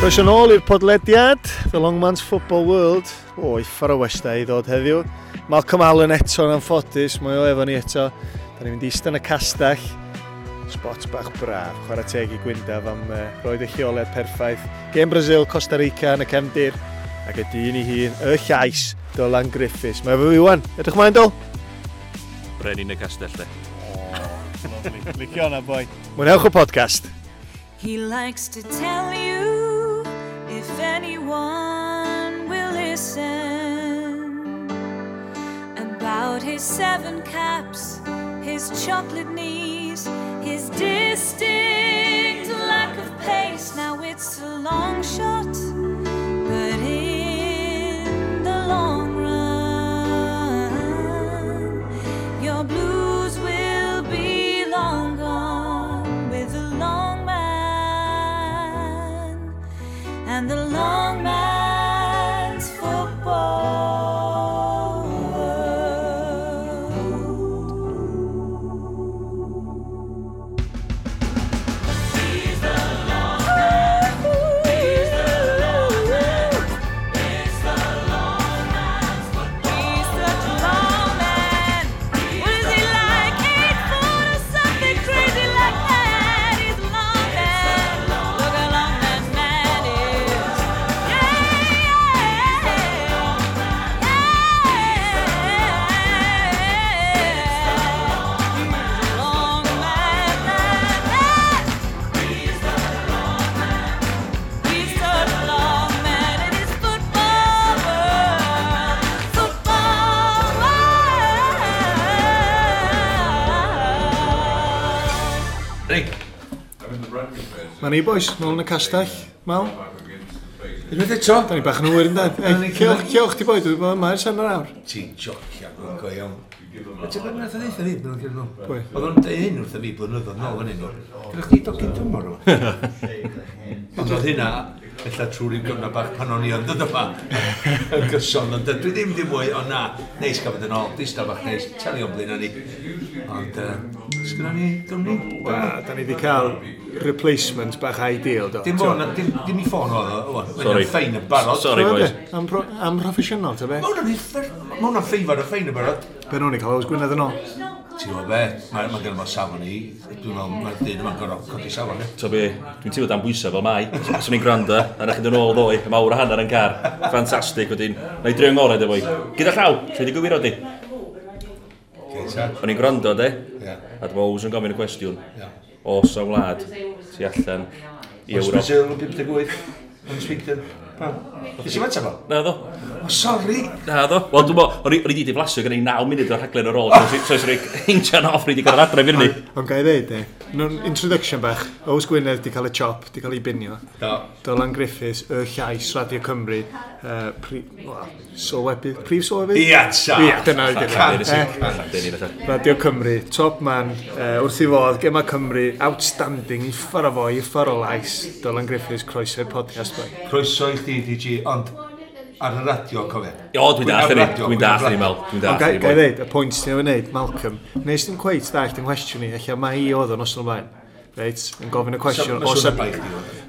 Roes yn ôl i'r podlediad, The Longmans Football World, o, iffar o westa i ddod heddiw. Malcolm Allen eto yn anffodus, mae o efo ni eto. Da ni'n mynd i eistedd yn y castell, spot bach braf, chwarae teg i Gwyndaf am uh, roed y lleoliad perffaith. Gen Brazil, Costa Rica yn y cefndir, ac y dyn i hun, y llais, Dylan Griffiths. Mae efo fi wan, edrych mae'n dol? Brenin y castell, de. Lovely. Licio na, boi. Mwynewch y podcast. He likes to tell you anyone will listen about his seven caps, his chocolate knees, his distinct lack of pace. Now it's a long shot, and the long Na ni boys, nôl yn y castell, Mal. Unwaith eto? Da ni bach yn hwyr yn dad. Cewch, cewch ti boi, dwi'n bod yma ers hanner awr. Ti'n jocia, gwn go iawn. A ti'n gwybod beth oedd eitha fi, yn cyn nhw? Oedd o'n dweud hyn wrth y fi blynyddoedd nôl fan hyn. nhw. Gwyddoch chi docyn tymor o? Ond oedd hynna, Ella trwy ryw gyfnod bach pan o'n i yn dod yma yn gyson, ond dwi ddim ddim mwy, ond na, neis gafod yn ôl, dista bach neis, teli o'n blin o'n ni. Ond, uh, sgynna ni, dwi'n ni? Da, da ni wedi cael replacement bach ideal, do. Dim bod, dim, dim i ffôn oedd o, Sorry. ffein yn barod. Sorry, boys. Am, pro, am professional, ta be? Mae hwnna'n ffeifar o ffein yn barod. Ben o'n i cael, oes gwynedd yn ôl. Ti'n gwybod be? Mae ma gen i safon i. Dwi'n meddwl, mae'r dyn yma'n gorfod codi safon i. To be, dwi'n teimlo dan bwysau fel mai. Os o'n i'n gwrando, a na chi dyn ôl ddoi, y mawr a hanner yn car. ffantastig wedyn. Na i drio'n ngorau, i. Gyda llaw, lle di gywiro di? O'n i'n gwrando, de? A dwi'n meddwl, yn gofyn y cwestiwn. Os o wlad, ti allan i Ewrop. Os yn 58, yn Sweden. Ys i wenta fo? Na ddo. O, sori. Na ddo. Wel, dwi'n bo, o'n i wedi diflasio gen i 9 munud o'r rhaglen ar ôl, so ys rhaid hinjan off rhaid i gael yr adre fyr ni. Ond gael ei ddeud, e, nhw'n introduction bach, Ows Gwynedd di cael y chop, di cael ei binio. Do. Dolan Griffiths, y llais Radio Cymru, uh, pri, well, sylwebydd, prif sylwebydd? Ia, sa. Ia, dyna i Radio Cymru, top man, uh, wrth i fodd, Gema Cymru, outstanding, i ffar o fo, i ffar o lais, Dolan Griffiths, croeso'r podcast. Croeso i DDG, ond ar y radio, cofio. O, dwi'n dallen ni, dwi'n dallen ni, Mel. Dwi'n dallen ni. Gai ddeud, y pwynt ti'n ei wneud, Malcolm, nes ddim cweith dallt yn cwestiwn ni, eich mae hi oedd yn os yn ymlaen. Reit, yn gofyn y cwestiwn. So, so,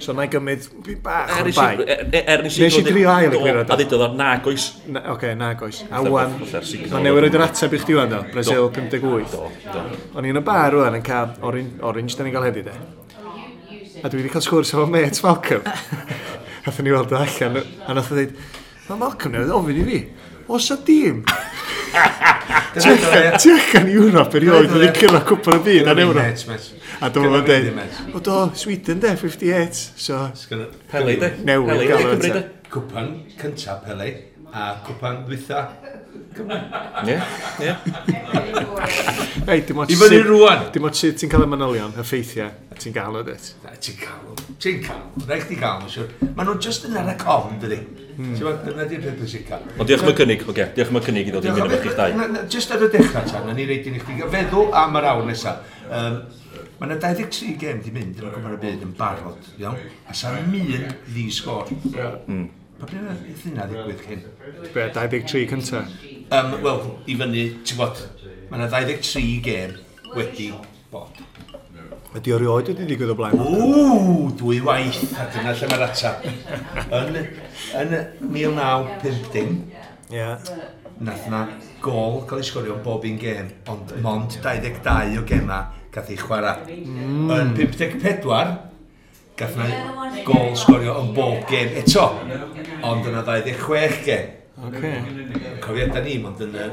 so na i gymryd bach er o'r bai. Er-, er-, er nes i Nes i drio ail i gwirionedd. A ddud oedd o'r nag oes. Oce, nag oes. A wan, mae newid oed yr ateb i chdi wan do, Brazil 58. O'n i'n y bar wan yn cael orange, orange da ni'n cael heddi de. A dwi wedi cael sgwrs efo met Malcolm. Nath ni weld o allan, a nath o ddeud, mae Malcolm newydd ofyn i fi, os a dîm? Ti allan i Ewrop erioed wedi cyrra cwpan y byd yn Ewrop. A dyma fo'n dweud, o do, Sweden de, 58. So, Pele de. Newydd gael o. Cwpan cyntaf Pele, a cwpan dwytha Ie, ie. Ei, dim ots... I fyny rwan! Dim ots sut ti'n cael y manylion, y ffeithiau, a ti'n gael o dit. Ti'n cael o. Ti'n cael o. Rhaid ti gael o, siwr. Maen nhw just yn ar y com, dydi. Hmm. Dyna di'r peth pwysicaf. Ond diolch am y cynnig, oge. Diolch am y cynnig i ddod i'n mynd gynnu eich dau. Just ar y dechrau, tan, na ni reid i'n chdi. Feddwl am yr awr nesaf. Um, Mae yna 23 gem di mynd yn y byd yn barod, iawn? A sa'n mynd ddi sgor. Mm. Pa bryd oedd hynna ddigwydd cyn? Be, 23 cynta? Um, Wel, i fyny, ti'n bod, mae yna 23 gêm wedi bod. Ydy o'r rioed wedi digwydd o blaen? Ww, dwy waith, a dyna lle mae'r atab. yn, yn 1950, yeah. nath na gol cael ei sgorio bob un gêm, ond mond 22 o gema gath ei chwarae. Mm. Yn 54, Gath na gol sgorio yn bob gêm eto, ond yna 26 gêm. Okay. Cofiad da ni, ond yn y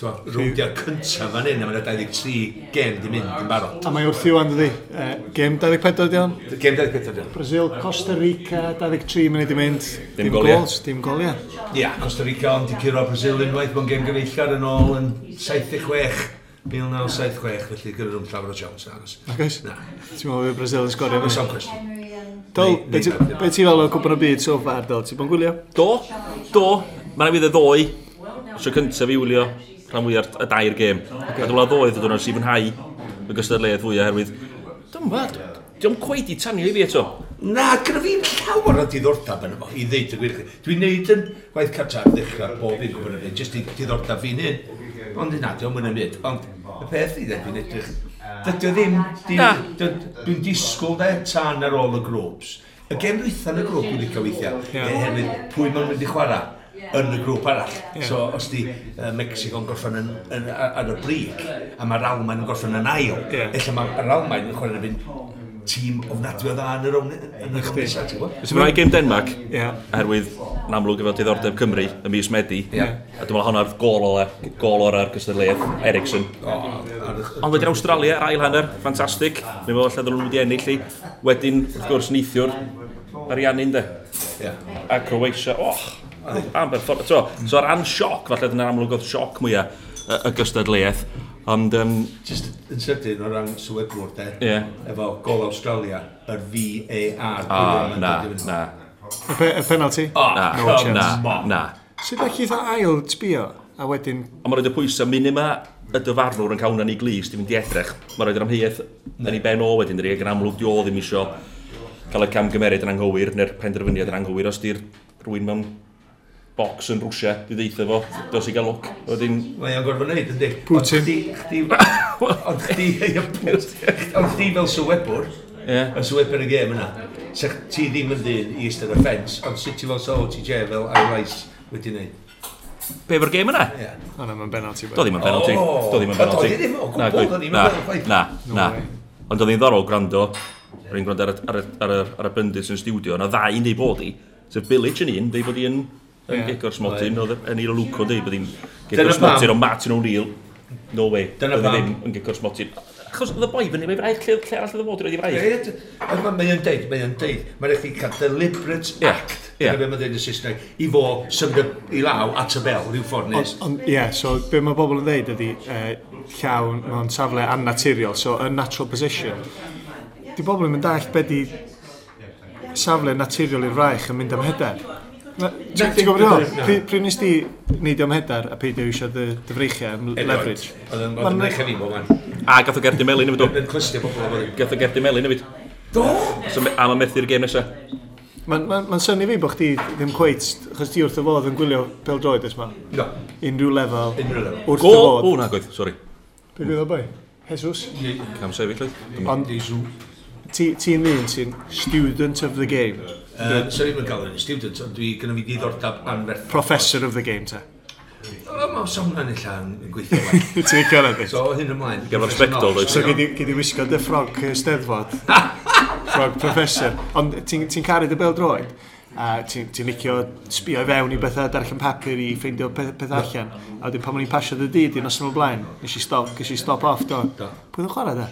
rwdiau cyntaf fan hyn, a mae'n 23 gêm di mynd yn barod. A mae wrth i wan, dwi. Gêm 24 di on? Gêm 24 di. Brazil, Costa Rica, 23 munud i mynd. Dim gols, dim goliau. Ia, Costa Rica ond di curo Brazil unwaith, mae'n gêm gyfeillgar yn ôl yn 76. 1976, felly gyda nhw'n llawer o Jones chance agos. Ac oes? Na. Ti'n meddwl bod Brazil yn sgorio? Mae'n sam cwestiwn. Dol, be ti fel o cwpan o byd so far, Dol? Ti'n bod gwylio? Do, do. Mae'n fydd y ddoi. Sio cyntaf i wylio rhan fwyaf y dair gêm. Okay. A dwi'n meddwl ddoedd ydyn nhw'n sif yn hau. Gystadleuaeth fwy oherwydd. Dwi'n meddwl, dwi'n gweud i tanio i fi eto. Na, gyda fi'n llawer o diddordeb yn yma, i ddeud y gwir. Dwi'n neud yn gwaith cartref ddechrau bob un gwybod yn jyst i diddordeb fi'n hyn. Ond yna, diolch yn ymwneud. Ond y peth i dde, dwi'n edrych... Dydy o ddim... Dwi'n disgwyl de tan ar ôl y grwps. Y gen rwytha yn y grŵp wedi cael weithiau, oherwydd pwy mae'n mynd i chwarae yn y grŵp arall. Yeah. So, os di uh, Mexico'n gorffen yn, yn, ar y brig, a mae'r Almain yn gorffen yn ail, yeah. efallai mae'r Almain yn chwarae yn tîm ofnadwy o dda yn yr ofnadwy. Yn y ymwneud. Felly mae'n gêm Denmark, oherwydd yn amlwg efo diddordeb Cymru y mis Medi. Yeah. A dwi'n meddwl hwnna'r gol ola, gol o'r gystadleuaeth, Ericsson. Ond wedyn Australia, yr ail hanner, ffantastig. Mi'n meddwl lle ddyn nhw wedi ennill i. Wedyn, wrth gwrs, neithiwr, Ariannin, de. Yeah. A Croatia, och, am berffordd. So, so ar an sioc, falle dyna'r amlwg oedd sioc mwyaf y gystadleuaeth. Ond... Um, Just yn sydyn o ran sywedwr de, yeah. efo gol Australia, yr VAR. O, na, na. Y pe penalty? O, oh, na, no na, na. Sut ddech chi dda ail sbio? A wedyn... A mae'n rhaid y pwysau minima y dyfarnwr yn cael hwnna'n ei glis, di fynd i edrych. Mae'n rhaid yr amheuaeth yn ei ben o wedyn, dyri, ac yn amlwg di o ddim isio cael y camgymeriad yn anghywir, neu'r penderfyniad yn anghywir, os di'r rhywun mewn bocs yn Rwsia, di ddeitha fo, dos i gael look. Wedyn... Mae o'n gorfod wneud, ynddi? Putin. Ond chdi, ond chdi fel sywebwr, yeah. yn sywebwr y gêm yna, sech ti ddim yn dyn i ystod y ffens, ond sut ti fel so, ti je fel ar Rice wedi wneud. Be fo'r gêm yna? Ie. O na, mae'n benalti. Do ddim yn benalti. Do ddim yn benalti. Do ddim, o gwbl, do ddim yn benalti. Na, na. Ond oedd hi'n ddorol gwrando, rwy'n gwrando ar y, ar, y, ar, y, ar y bendit yn studio, na ddau yn ei bod i, sef Bilic yn un, dweud bod hi yn yn yeah. gegor smotyn, oedd e- yn i'r lwco dweud bod hi'n gegor smotyn, ond Martin O'Neill, no way, oedd e hi ddim yn gegor smotyn. Achos oedd y boi fyny, mae'n fraich, lle arall oedd y fod, oedd hi fraich. Mae yn deud, mae yn deud, mae'n eich cael deliberate act, yeah. beth mae'n deud y Saesneg, i fo symud i law at y bel, rhyw ffordd nes. Ie, so be mae bobl yn deud ydy, e, llawn, mae'n safle annaturiol, so yn natural position. Di bobl yn mynd all be di safle naturiol i'r fraich yn mynd am hyder. Ti'n gwybod ddol? Pryd nes di neidio am hedar a peidio eisiau dy freichiau am leverage? Oedd yn freichiau ni man. A gath o gerdi meli nefyd o. Gath o gerdi Melin nefyd. Do! A mae methu'r gêm nesaf. Mae'n ma, ma syni fi bod chdi ddim cweit, achos ti wrth y fodd yn gwylio pel droed ysma. No. Unrhyw lefel. Unrhyw lefel. Wrth y fodd. O, na gwyth, sori. Be gwyth o bai? Jesus? Cam sefyll oedd? Ond... Jesus ti'n un sy'n student of the game. Uh, Sorry, mae'n gael yn student, ond dwi gynnu fi diddordab anferth. Professor of the game, te. O, mae sawn yn illa yn gweithio wel. Ti'n cael ydy? So, hyn ymlaen. Gafodd sbectol, dwi. So, gyd i wisgo dy ffrog steddfod. Ffrog professor. Ond ti'n caru dy bel droed? a ti'n ti licio sbio i fewn i bethau darllen papur i ffeindio pethau peth allan. A wedyn pan o'n i'n pasio dy dyd i'n osyn o blaen, nes i stop, nes i stop off do. Pwy'n chwarae da?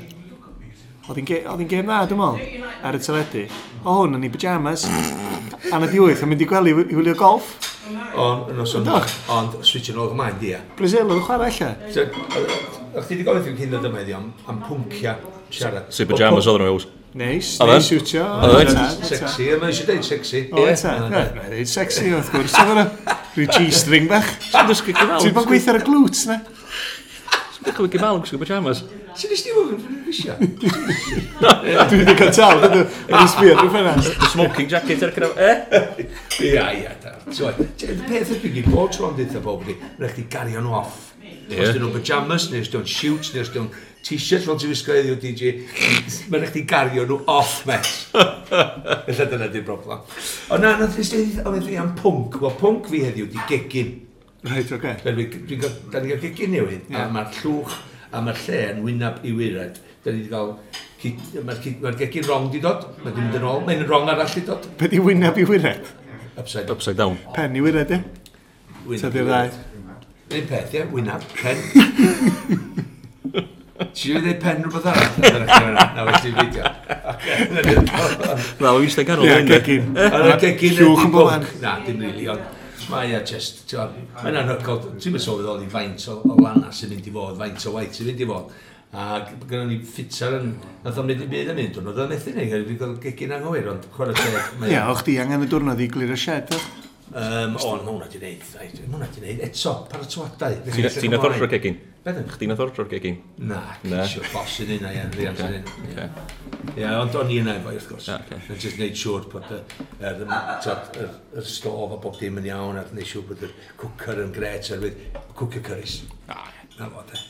Oedd hi'n gêm dda, dwi'n meddwl, ar y teledu. O hwn, yn ei pyjamas. Anna di wyth, yn mynd i gwely i wylio golf. Ond, yn oson, ond switch yn ôl ymlaen, e. Brazil, oedd chwarae ella. O'ch ti wedi gofio fi'n cyn o dyma iddi am, am pwncia siarad. Si pyjamas oedd nhw'n ews. Neis, neis siwtio. Sexy, yma eisiau deud sexy. O, eta. Mae'n sexy, wrth gwrs. Oedd yna rhyw G-string bach. Ti'n dysgu gyfalwg. Ti'n bod gweithio ar y glwts, ne? Ti'n dysgu gyfalwg, sgwb pyjamas. Sut ysdi fod yn ffynnu'r? Dwi wedi cael tal, dwi wedi sbio dwi'n ffynnas. Smoking jacket ar gyda'r... e? Eh? Ia, ia, da. Y peth ydw i gyd, bod tron dweud o bob ydy, rhaid chi gario nhw off. Os dyn nhw'n pyjamas, neu os dyn nhw'n shoots, neu os dyn nhw'n t-shirt fel ti'n wisgo eddiw DJ, mae'n rhaid i gario nhw off mes. Felly dyna di'r broblem. Ond na, na, ysdi, dweud, o meddwl am pwnc. Wel, pwnc fi heddiw di gegin. Reit, oce. Okay. Dwi'n gael gegin newydd, a mae'r llwch a mae'r lle yn wynaf i wyrad. Da ni wedi cael... Mae'r ma gegin rong di dod, mae mynd yn ôl, mae'n rong arall di dod. Be di wynaf i wyrad? Upside, upside down. Pen i wyrad, e? Wynaf i wyrad. Un peth, ie, wynaf, pen. Ti wedi gwneud pen rhywbeth arall? Na, wedi fideo. Na, wedi eistedd ganol. Ie, gegin. Gegin. Llwch yn bolan. Na, dim rili, ond Mae e a just, ti'n mae'n anhygol, ti'n mynd sylweddoli faint o, o lana sy'n mynd i fod, faint o waith sy'n mynd i fod. A gyda ni ffitar yn, nath o'n mynd i byd yn un diwrnod, oedd o'n methu ni, gyda ni gegin anghywir, ond chwarae teg. Ia, o'ch di angen y diwrnod i glir y shed, Um, o, mae hwnna di wneud, Mae hwnna di wneud, eto, paratoadau. Ti'n athor o'r gegin? Beth Chdi'n athor o'r gegin? Na, cysio bos yn hynna, ia'n ddiall yn hynna. Ie, ond o'n i yna efo, wrth gwrs. Yn just neud siŵr bod yr stof a bob dim yn iawn, a neud siŵr bod y cwcer yn gret, oherwydd cwcio cyrris. Na fo, de.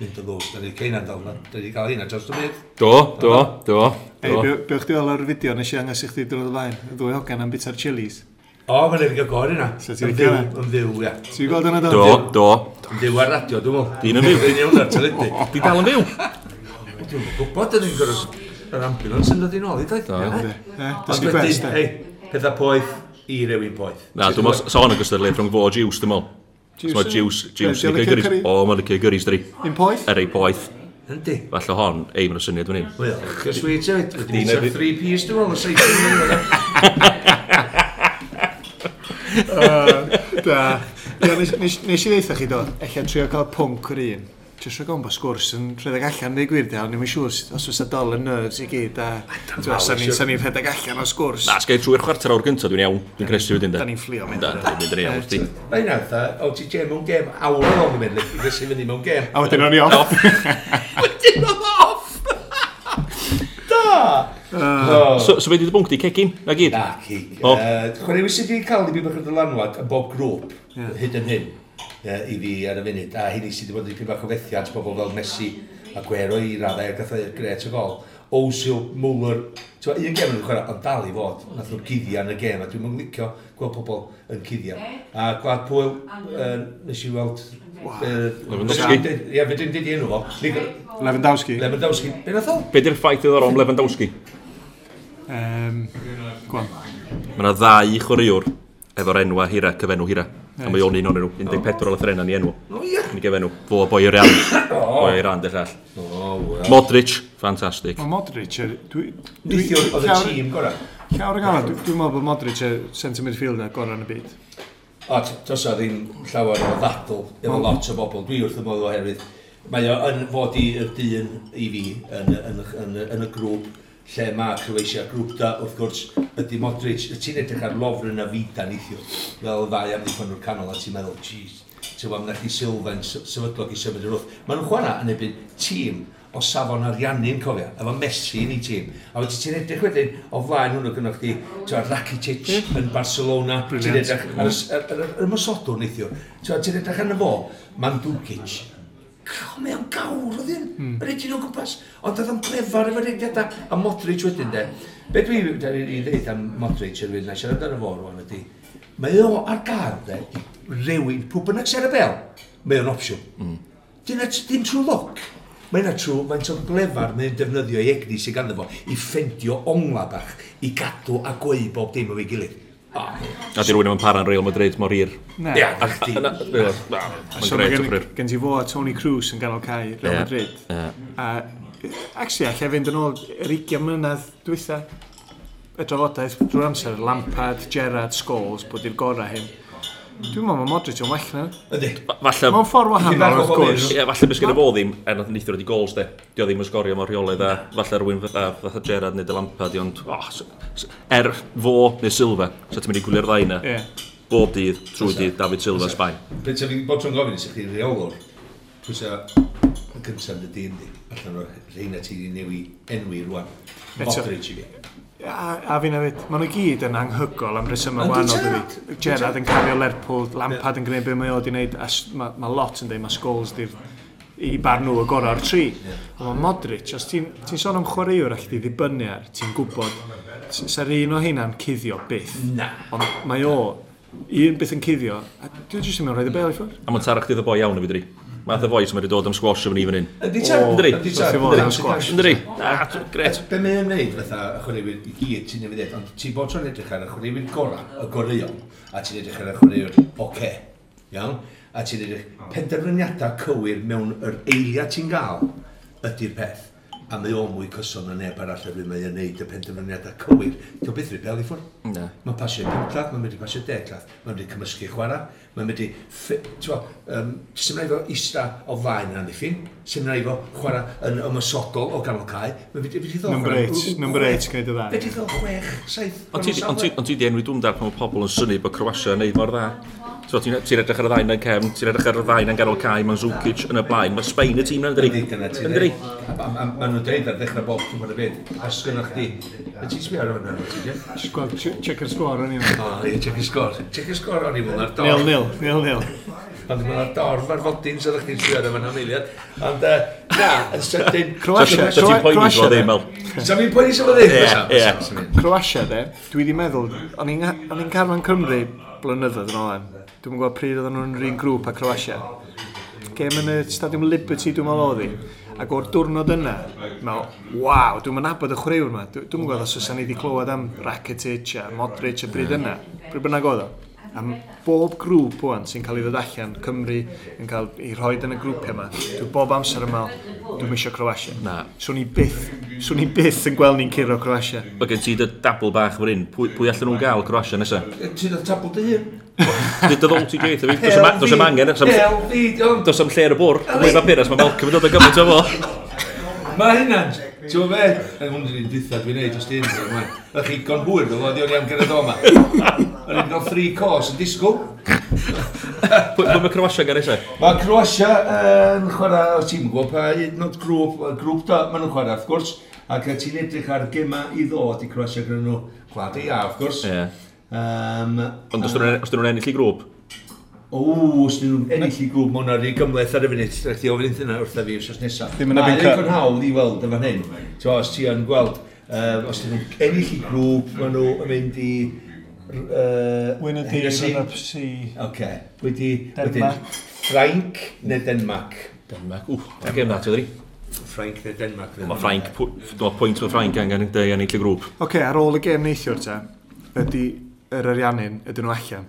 Mynd o ddws, da ni'n cael hynna'n dal, da ni'n cael hynna dros y dy Do, do, do. Ei, bewch di weld ar fideo nes i angen i chdi drwy'r fain, ddwy hogan am bita'r chilis. O, mae'n efo'n gori na. So ti'n cael e? Yn fyw, ia. Ti'n gweld yna do? Do. Yn fyw ar radio, dwi'n mwyn. Di'n yn fyw. Di'n iawn ar teledu. Di dal yn fyw. Dwi'n gwybod yn gorau yr ambulance yn dod i'n ôl i daith. Do. Dysgu gwest, e? Pethau poeth i rewyn poeth. Na, dwi'n mwyn sôn yn gystod leith rhwng fo o Jews, dwi'n mwyn. Mae Jews, Jews, ni'n cael gyrris. O, mae'n cael gyrris, dri. Un poeth? Er ei poeth. Yndi. Falle hon, ei, mae'n syniad fan hyn. Wel, cysweithio, dwi'n 3 piece dwi'n meddwl, uh, da. Ia, nes, nes, nes i ddeitha chi do, eich trio cael pwnc yr un. Jyst rhaid gofyn bod sgwrs yn rhedeg allan neu gwir ond ni'n siŵr os oes a dol y nerves i gyd a sa'n ni'n rhedeg allan o sgwrs. Na, sgai trwy'r chwarter awr gyntaf, dwi'n iawn, dwi'n cresu wedyn da. Da ni'n fflio mynd. Da, dwi'n mynd yn iawn, di. Mae'n nawr, o ti gem mewn gem, awr o long yn mynd, i cresu fynd i mewn gem. A wedyn o'n i off. Wedyn o'n off! Da! Ah. Oh. So, so fe di dy bwnc di, cegin, na gyd? Na, ceg. Oh. Uh, eh, Chwer i wysi di cael dipyn bach o dylanwad yn bob grŵp, yeah. hyd yn hyn, uh, i fi ar y funud. A hynny sydd wedi bod dipyn bach o fethiant, pobl fel Messi a Gwero i raddau a gathau gret o gol. Ozil, Muller, Tewa, un gem yn chwarae, ond dal i fod, mm. nath nhw'n cuddio yn y gem, a dwi'n mynd licio gweld pobl yn cuddio. A Gwad Pwyl, uh, nes i weld... Lewandowski. Ie, fe dwi'n dweud i enw fo. Lewandowski. Lewandowski. Be nath o? Be di'r ffaith iddo rom Lewandowski? Um, Gwan. Mae yna ddau chwaraewr efo'r enwa hira, cyfenw hira. A mae o'n un o'n nhw, 14 o lethrenna ni enw. O ie. Ni gefenw, fo boi o'r iawn. Boi o'r iawn, dell all. Modric, ffantastig. Mae Modric, er, dwi... Neithiwr oedd y tîm gorau. Llawr y gala, dwi'n meddwl bod Modric y centre midfielder gorau yn y byd. O, tos o ddim llawer o ddadl efo lot o bobl. Dwi wrth y modd oherwydd. Mae o yn fod i'r dyn i fi yn, yn, yn, yn, yn y grŵp lle mae Croatia grŵp da, wrth gwrs, ydy Modric, y ti'n edrych ar lofr yn y fida neithio, fel ddau am ddiffon nhw'r canol, a ti'n meddwl, jeez, ti'n meddwl, nath chi Sylfaen sefydlog i symud yr wrth. Maen nhw'n chwarae yn ebyn tîm o safon ariannu'n cofio, efo Messi yn ei tîm. A wedi ti'n edrych wedyn o flaen hwnnw gynnwch chi, ti'n Rakitic yn Barcelona, ti'n edrych ar y, ar y, ar y, ar y, ar y, mysodwr y, ti'n y, ar y, fo, y, Cael, mae o'n gawr oedd hyn. Mm. Yr edrych o'n gwmpas. Ond oedd o'n clefar efo'r eiriadau. A Modric wedyn de. Be dwi i ddeud am Modric yr rhywun na siarad ar y fôr o'n ydy. Mae o ar gael de. Rewyn, pwy bynnag ser y bel. Mae o'n opsiwn. Mm. Dim trwy loc. Mae yna trwy, mae'n to'n glefar, mae'n defnyddio i egni sy'n ganddo fo i ffendio ongla bach, i gadw a gweu bob dim o'i gilydd. A di rwy'n yn para'n Real Madrid mor hir. ir. Ie, So mae gen, gen ti fo a Tony Cruz yn ganol cae Real yeah. Madrid. Yeah. A actually, allai fynd yn ôl yr 20 mlynedd dwytha y drafodaeth drwy'r amser, Lampard, Gerrard, Scholes, bod i'r gorau hyn. Dwi'n meddwl mae Modric yn well na. Ydy. Falle... Mae'n ffordd wahanol, wrth gwrs. Ie, falle bys gyda fo ddim, er nath neithio wedi gols, de. Dio ddim yn sgorio mor rheolau, dda. Falle rhywun fatha Gerard neu Delampa, di ond... Oh, er fo neu Silva, so ti'n mynd i gwylio'r ddau na. Yeah. Bob dydd, trwy dydd, David Silva, Sbaen. Pe ti'n fi'n bod tro'n gofyn i chi reolwr, pwysa yn gyntaf yn dy dyn di, allan o'r rheina ti wedi newi enwi rwan. Modric i fi. A, a fi'n hefyd, maen nhw gyd yn anghygol am resymau wahanol dwi. Gerard yn cario Lerpwl, Lampard yn gwneud be mae oedd i wneud, a mae ma lot yn dweud, mae Scholes di'r i bar nhw y gorau o'r tri. Yeah. Ond mae Modric, os ti'n ti sôn am chwaraewr allai di ddibynnu ar, ti'n gwybod, sa'r un o hynna'n cuddio byth. Na. Ond mae o, un byth yn cuddio, a dwi'n jyst yn mewn rhaid y bel i ffwrdd. A mae'n tarach dydd o boi iawn y fydri math o voice mae wedi dod am squash o'n ni fan hyn. Ydy ti? Ydy ti? Ydy ti? Ydy Gret. Be mae'n ymwneud fatha y chwaraewyr i gyd ti'n ei wneud, ond ti'n bod tro'n edrych ar y chwaraewyr gorau, y goreuon, a ti'n edrych ar y chwaraewyr oce. Iawn? A ti'n edrych penderfyniadau cywir mewn yr eiliad ti'n gael ydy'r peth a mae o'n mwy cyson na neb arall ar mae yn neud y penderfyniadau cywir. Ti'n beth rebel i ffwrdd? Na. Mae'n pasio 5 cladd, mae'n mynd i pasio 10 cladd, mae'n mynd i cymysgu chwarae, mae'n mynd i... Um, Sym rhaid fo isda o faen yn amddiffyn, sym rhaid fo chwarae yn ymysodol o ganol cae, mae'n mynd i ddod... Number 8, number 8 gwneud y dda. Fe di ddod 6, 7... Ond ti di enwi dwi'n darp pan mae pobl yn syni bod Croatia yn neud mor dda? So, ti'n ti edrych ar y ddain yn cefn, ti'n edrych ar y ddain yn ganol cae, mae'n Zukic yn y blaen. Mae Sbaen y tîm yna'n dweud. Dyna ti'n dweud. Mae nhw'n dweud ar ddechrau bob tîm yn y byd. A sgynna chdi. Y ti'n sbio ar hwnna? Check y sgwr o'n i. O, check y sgwr. Check y sgwr o'n i fel ar dorf. Nil, nil, nil, nil. Ond mae'n dorf ar fodin sydd ydych chi'n sbio ar yma'n hamiliad. Ond, na, yn sydyn... Croatia, Croatia, Croatia. Sa fi'n poeni sef o ddim? Croatia, de. Dwi wedi meddwl, o'n i'n carfan Cymru blynyddoedd yn oen. Dwi'n gwybod pryd oedden nhw'n rhan grŵp a Croatia. Gem yn y Stadium Liberty dwi'n meddwl oedd hi. Ac o'r diwrnod yna, mewn, waw, dwi'n mynabod y chwaraewr yma. Dwi'n gwybod os oes ni wedi clywed am Rakitic a Modric y bryd yna. Bryd bynnag oedd o. A bob grŵp o'n sy'n cael ei ddod allan, Cymru yn cael ei rhoi yn y grwpiau yma, dwi bob amser yma, dwi'n eisiau Croatia. Na. Swn i byth, swn i byth yn gweld ni'n curo Croatia. Mae gen ti dy dabl bach fy un, pwy, pwy allan nhw'n gael Croatia nesaf? Ti dy dabl dy hun? Dy dy ddol ti geith, does am angen, does am lle ar y bwr, mwy papurus, mae Malcolm yn dod o gymaint o fo. Mae hynna'n Ti'n fe? Hwn yn un dwytha dwi'n neud os ti'n dweud yma. Ydych chi gon hwyr fel oedd i'n iawn gyrraedd o yma. Yn un o free course yn disgwyl. Pwy mae Croatia gan eisiau? Mae Croatia yn chwarae, o ti'n gwybod, pa un o'r grŵp, grŵp da, maen nhw'n chwarae, of gwrs. Ac ti'n edrych ar gema i ddod i Croatia gyda nhw. Gwlad ei a, of gwrs. Yeah. Um, Ond os dyn nhw'n ennill i grŵp? O, os nhw'n ennill i grŵp, mae hwnna'n rhy gymleth ar y funud. Rhaid ti ofyn iddyn nhw wrtha fi wrthos nesaf. Ddim yn abyn cael. hawdd i weld yma hyn. Tewa, os ti yn gweld, um, os ti'n ennill i grŵp, maen nhw yn mynd i... Uh, Wyn y dyr yn y psi. Oce. Wedi... Denmark. Ffrainc neu Denmark? Denmark. Ww, da gem na, Denmark. Denmark. Ffrainc neu Denmark. Mae Ffrainc, dwi'n pwynt o Ffrainc angen yn ennill i grŵp. Oce, okay, ar ôl y gêm neithiwr te, ydy yr ariannin, ydyn nhw allan?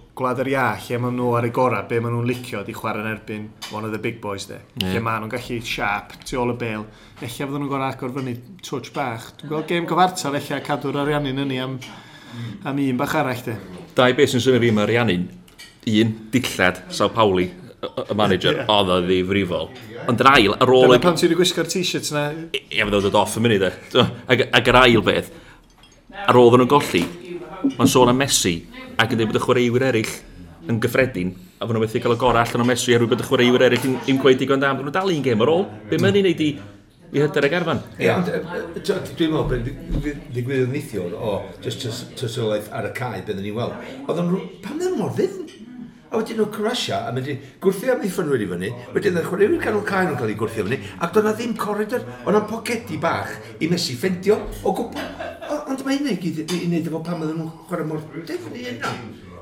Gwlad yr Ia, lle maen nhw ar y gorau, be maen nhw'n licio di chwarae yn erbyn one of the big boys de. Yeah. Lle maen nhw'n gallu siap, tu ôl y bel. Ella fydden nhw'n gorau agor fyny touch bach. Dwi'n gweld game gyfartal, ella cadw'r ariannu'n yni am, am un bach arall de. Dau beth sy'n symud fi mae ariannu'n un dillad Sao Pauli y manager, yeah. oedd o ddifrifol. Ond yr ail, ar ôl... Dyna pan ti'n gwisgo'r t-shirts na. Ie, fydde o'n dod off y munud e. Ac yr ail beth, ar ôl nhw'n golli, mae'n sôn am Messi, ac yn dweud bod y chwaraewyr eraill yn gyffredin, a fod nhw'n methu cael y gorau allan o Messi, erwy bod y chwaraewyr eraill yn ddim gweud digon da, nhw'n dal un gêm ar ôl. Be mae'n ei wneud i i hyder y garfan. Ie, ond dwi'n meddwl bod ddigwyddodd neithiwr o just tysolaeth ar y cae bydden ni'n weld. Oedd nhw, pam ddim mor fydd A wedyn nhw'n cyrrasia, a wedi gwrthio am ei ffynwyr i fyny, wedyn ddech chi'n i'r canol cael nhw'n cael ei gwrthio fyny, ac doedd na ddim corridor, ond am pocedi bach i mesu ffendio o gwbl. Ond mae hynny gyd i wneud efo pam oedden nhw'n chwarae mor defnydd yna.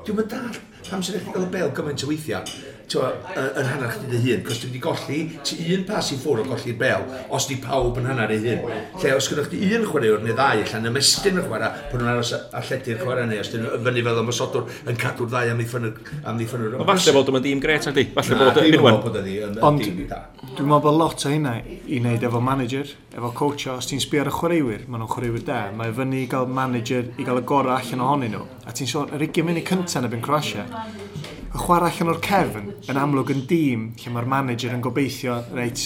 Dwi'n mynd dall pam sy'n eich gael y bel gymaint o weithiau, yn hanner chdi dy hun, cos dwi wedi golli, ti un pas i ffwrdd o golli'r bel, os di pawb yn hanner ei hun. Lle, os gyda chdi un chwaraewr neu ddau, allan ymestyn y chwarae, pan nhw'n aros a lledu'r chwarae neu, os dyn nhw'n fyny fel ymwysodwr yn cadw'r ddau am ei ffynwyr. Ond falle bod yma'n dîm gret, ydy? Falle bod yn unwan. Ond dwi'n meddwl bod lot o hynna i wneud efo manager, efo coach, os ti'n sbio ar y chwaraewyr, maen nhw'n chwaraewyr da, mae fyny i gael manager i gael y gorau allan ohonyn nhw. A ti'n sôn, yr 20 munud cyntaf yn y Croatia, y chwarae allan o'r cefn yn amlwg yn dîm lle mae'r manager yn gobeithio, reit,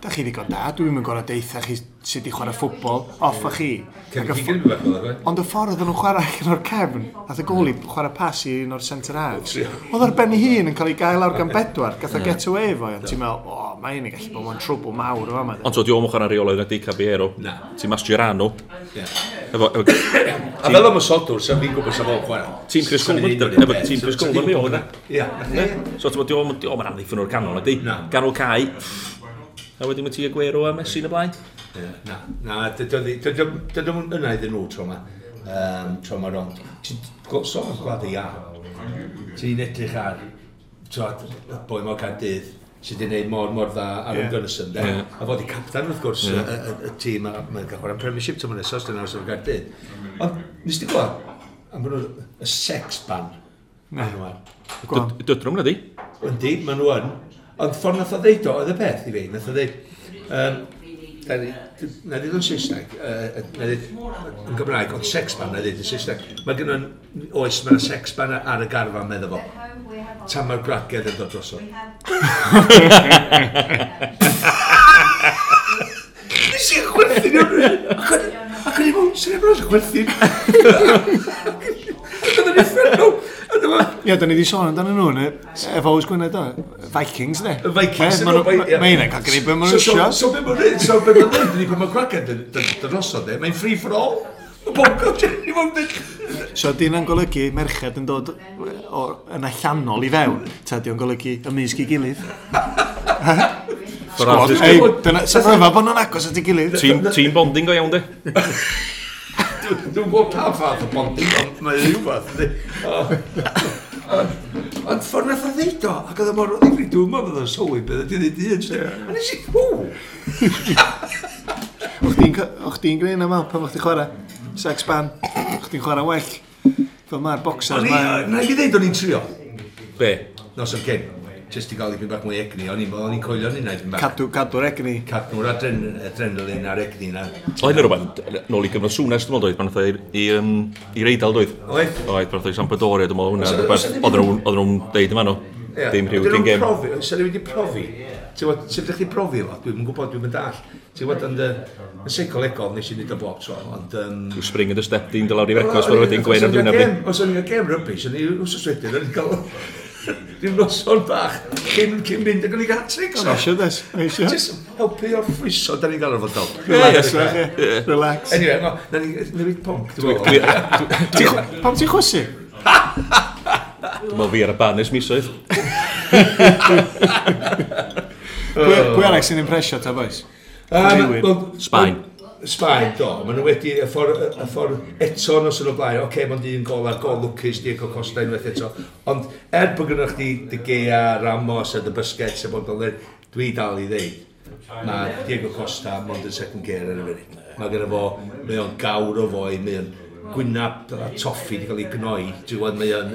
da chi ddigon da, dwi'n mynd gorau deitha chi sut i chwarae ffwbol, off a chi. Ond y ffordd oedden nhw'n chwarae allan o'r cefn, nath y goli chwarae pas i un o'r centre halves. Oedd ar ben ei hun yn cael ei gael ar gan bedwar, gath o get away fo, ond ti'n meddwl, o, mae un i gallu bod mewn trwbl mawr o fama. Ond so, di o'm chwarae reolaidd na. Di Cabiero, ti'n mas Girano. A fel am y sodwr, sef fi'n gwybod sef o'n chwarae. Tîm Chris Coleman, efo tîm Chris Coleman, mi o'n e? Ie. So, ti'n meddwl, di o'm yn amddiffyn o'r canol, na. Di? Ganol cae, A wedyn mae ti Aguero a Messi yn y blaen? Yeah, na, na, dydym yn yna iddyn nhw tro yma. Um, tro yma rond. Ti'n gosod o'r gwlad i a. Ti'n edrych ar y boi mor gan dydd sydd wedi gwneud mor mor dda ar yeah. ymgynyson. Yeah. A fod i captain wrth gwrs y, y, y tîm mae'n cael chwarae premiership tymor nesos dyna os o'r gardydd. Ond nes ti gwybod am bod y sex ban? Na. Dydrwm na di? Yndi, maen nhw yn. Ond ffordd nath o ddeud o, oedd y peth i fi, nath o ddeud, um, na ddeud yn Saesneg, uh, na ddeud yn Gymraeg, ond sex ban na ddeud yn Saesneg. Mae gen gennym, oes, mae'n sex ban ar y garfan meddwl fo. Tam mae'r gwragedd yn dod drosodd. Nes i'n chwerthin o'n rhywun. Ac o'n i'n mewn, sy'n ebron sy'n chwerthin. Ac o'n i'n ffrenno Ie, da ni wedi sôn amdano nhw, ne? Efo Oes Gwynedd da. Vikings, ne? Vikings, ne? Mae hynna'n cael gwneud beth mae'n rwysio. So beth mae'n rwysio, so beth mae'n rwysio, ni beth mae'n gwracad dy rosod, ne? Mae'n free for all. So di yna'n golygu merched yn dod o, yn allanol i fewn, ta di o'n golygu ymysg i gilydd. Sgwad, ei, dyna, sef yma bod nhw'n agos at ei gilydd. Tîm bonding go iawn, di. Dwi'n gwybod pa fath o bonding, ond mae'n rhywbeth, Ond ffordd nath o ddeud o, ac oedd o mor o ddifri, dwi'n meddwl oedd o'n sylwi beth ydi ddeud un. A nes i, ww! O'ch di'n gwneud yna fel pan o'ch di'n chwarae? Sex ban, o'ch di'n chwarae well. Fel mae'r boxers. mae... Na i ddeud o'n i'n trio. Be? Nos o'n cyn just i gael i dipyn bach mwy egni, o'n i'n o'n i'n coelio o'n i'n neud yn bach. Cadw, cadw'r egni. Cadw'r adren, adrenalin ar egni na. Oedd yna rhywbeth, nôl i gyfnod sŵnes, dwi'n meddwl pan oedd i, um, i'r eidl doedd. Oedd? Oedd, pan oedd i Sampadoria, dwi'n meddwl hwnna, oedd nhw'n deud yma nhw. Dim rhyw dyn gem. Oes yna wedi profi? Ti'n gwybod, Sef ydych chi profi efo? Dwi'n gwybod, dwi'n mynd all. Ti'n gwybod, yn y seicolegol nes i wneud y bob tro, ond... Um... Dwi'n spring yn y step, di'n dylawr i fecos, mae'n wedyn gwein ar dwi'n abri. Os o'n i'n gem rybys, o'n i'n wsos wedyn, o'n i'n cael Dim noson bach, cyn, cyn mynd ac o'n i gael hat-tricks. O'n eisiau des, eisiau. Just helpu o'r ffriso, da ni'n gael o'r fodol. Relax, relax. Anyway, no, na ni, mi ryd pwnc. Pam ti'n chwysu? Dwi'n meddwl fi ar y banes misoedd. Pwy arall sy'n impresio ta, boys? Um, Sbaen. Sbaen, do. Maen nhw wedi, y ffordd ffor eto nos yn o blaen, oce, okay, mae'n dyn gol a gol lwcus, dyn cael costa unwaith eto. Ond er bod gynnwch chi dy gea, Ramos a dy bysget, sef bod yn dwi dal i ddeud. Mae Diego Costa mond yn second gear ar y funud. Mae gyda fo, mae o'n gawr o foi, mae o'n gwynab a toffi wedi cael ei gnoi. Dwi'n mae o'n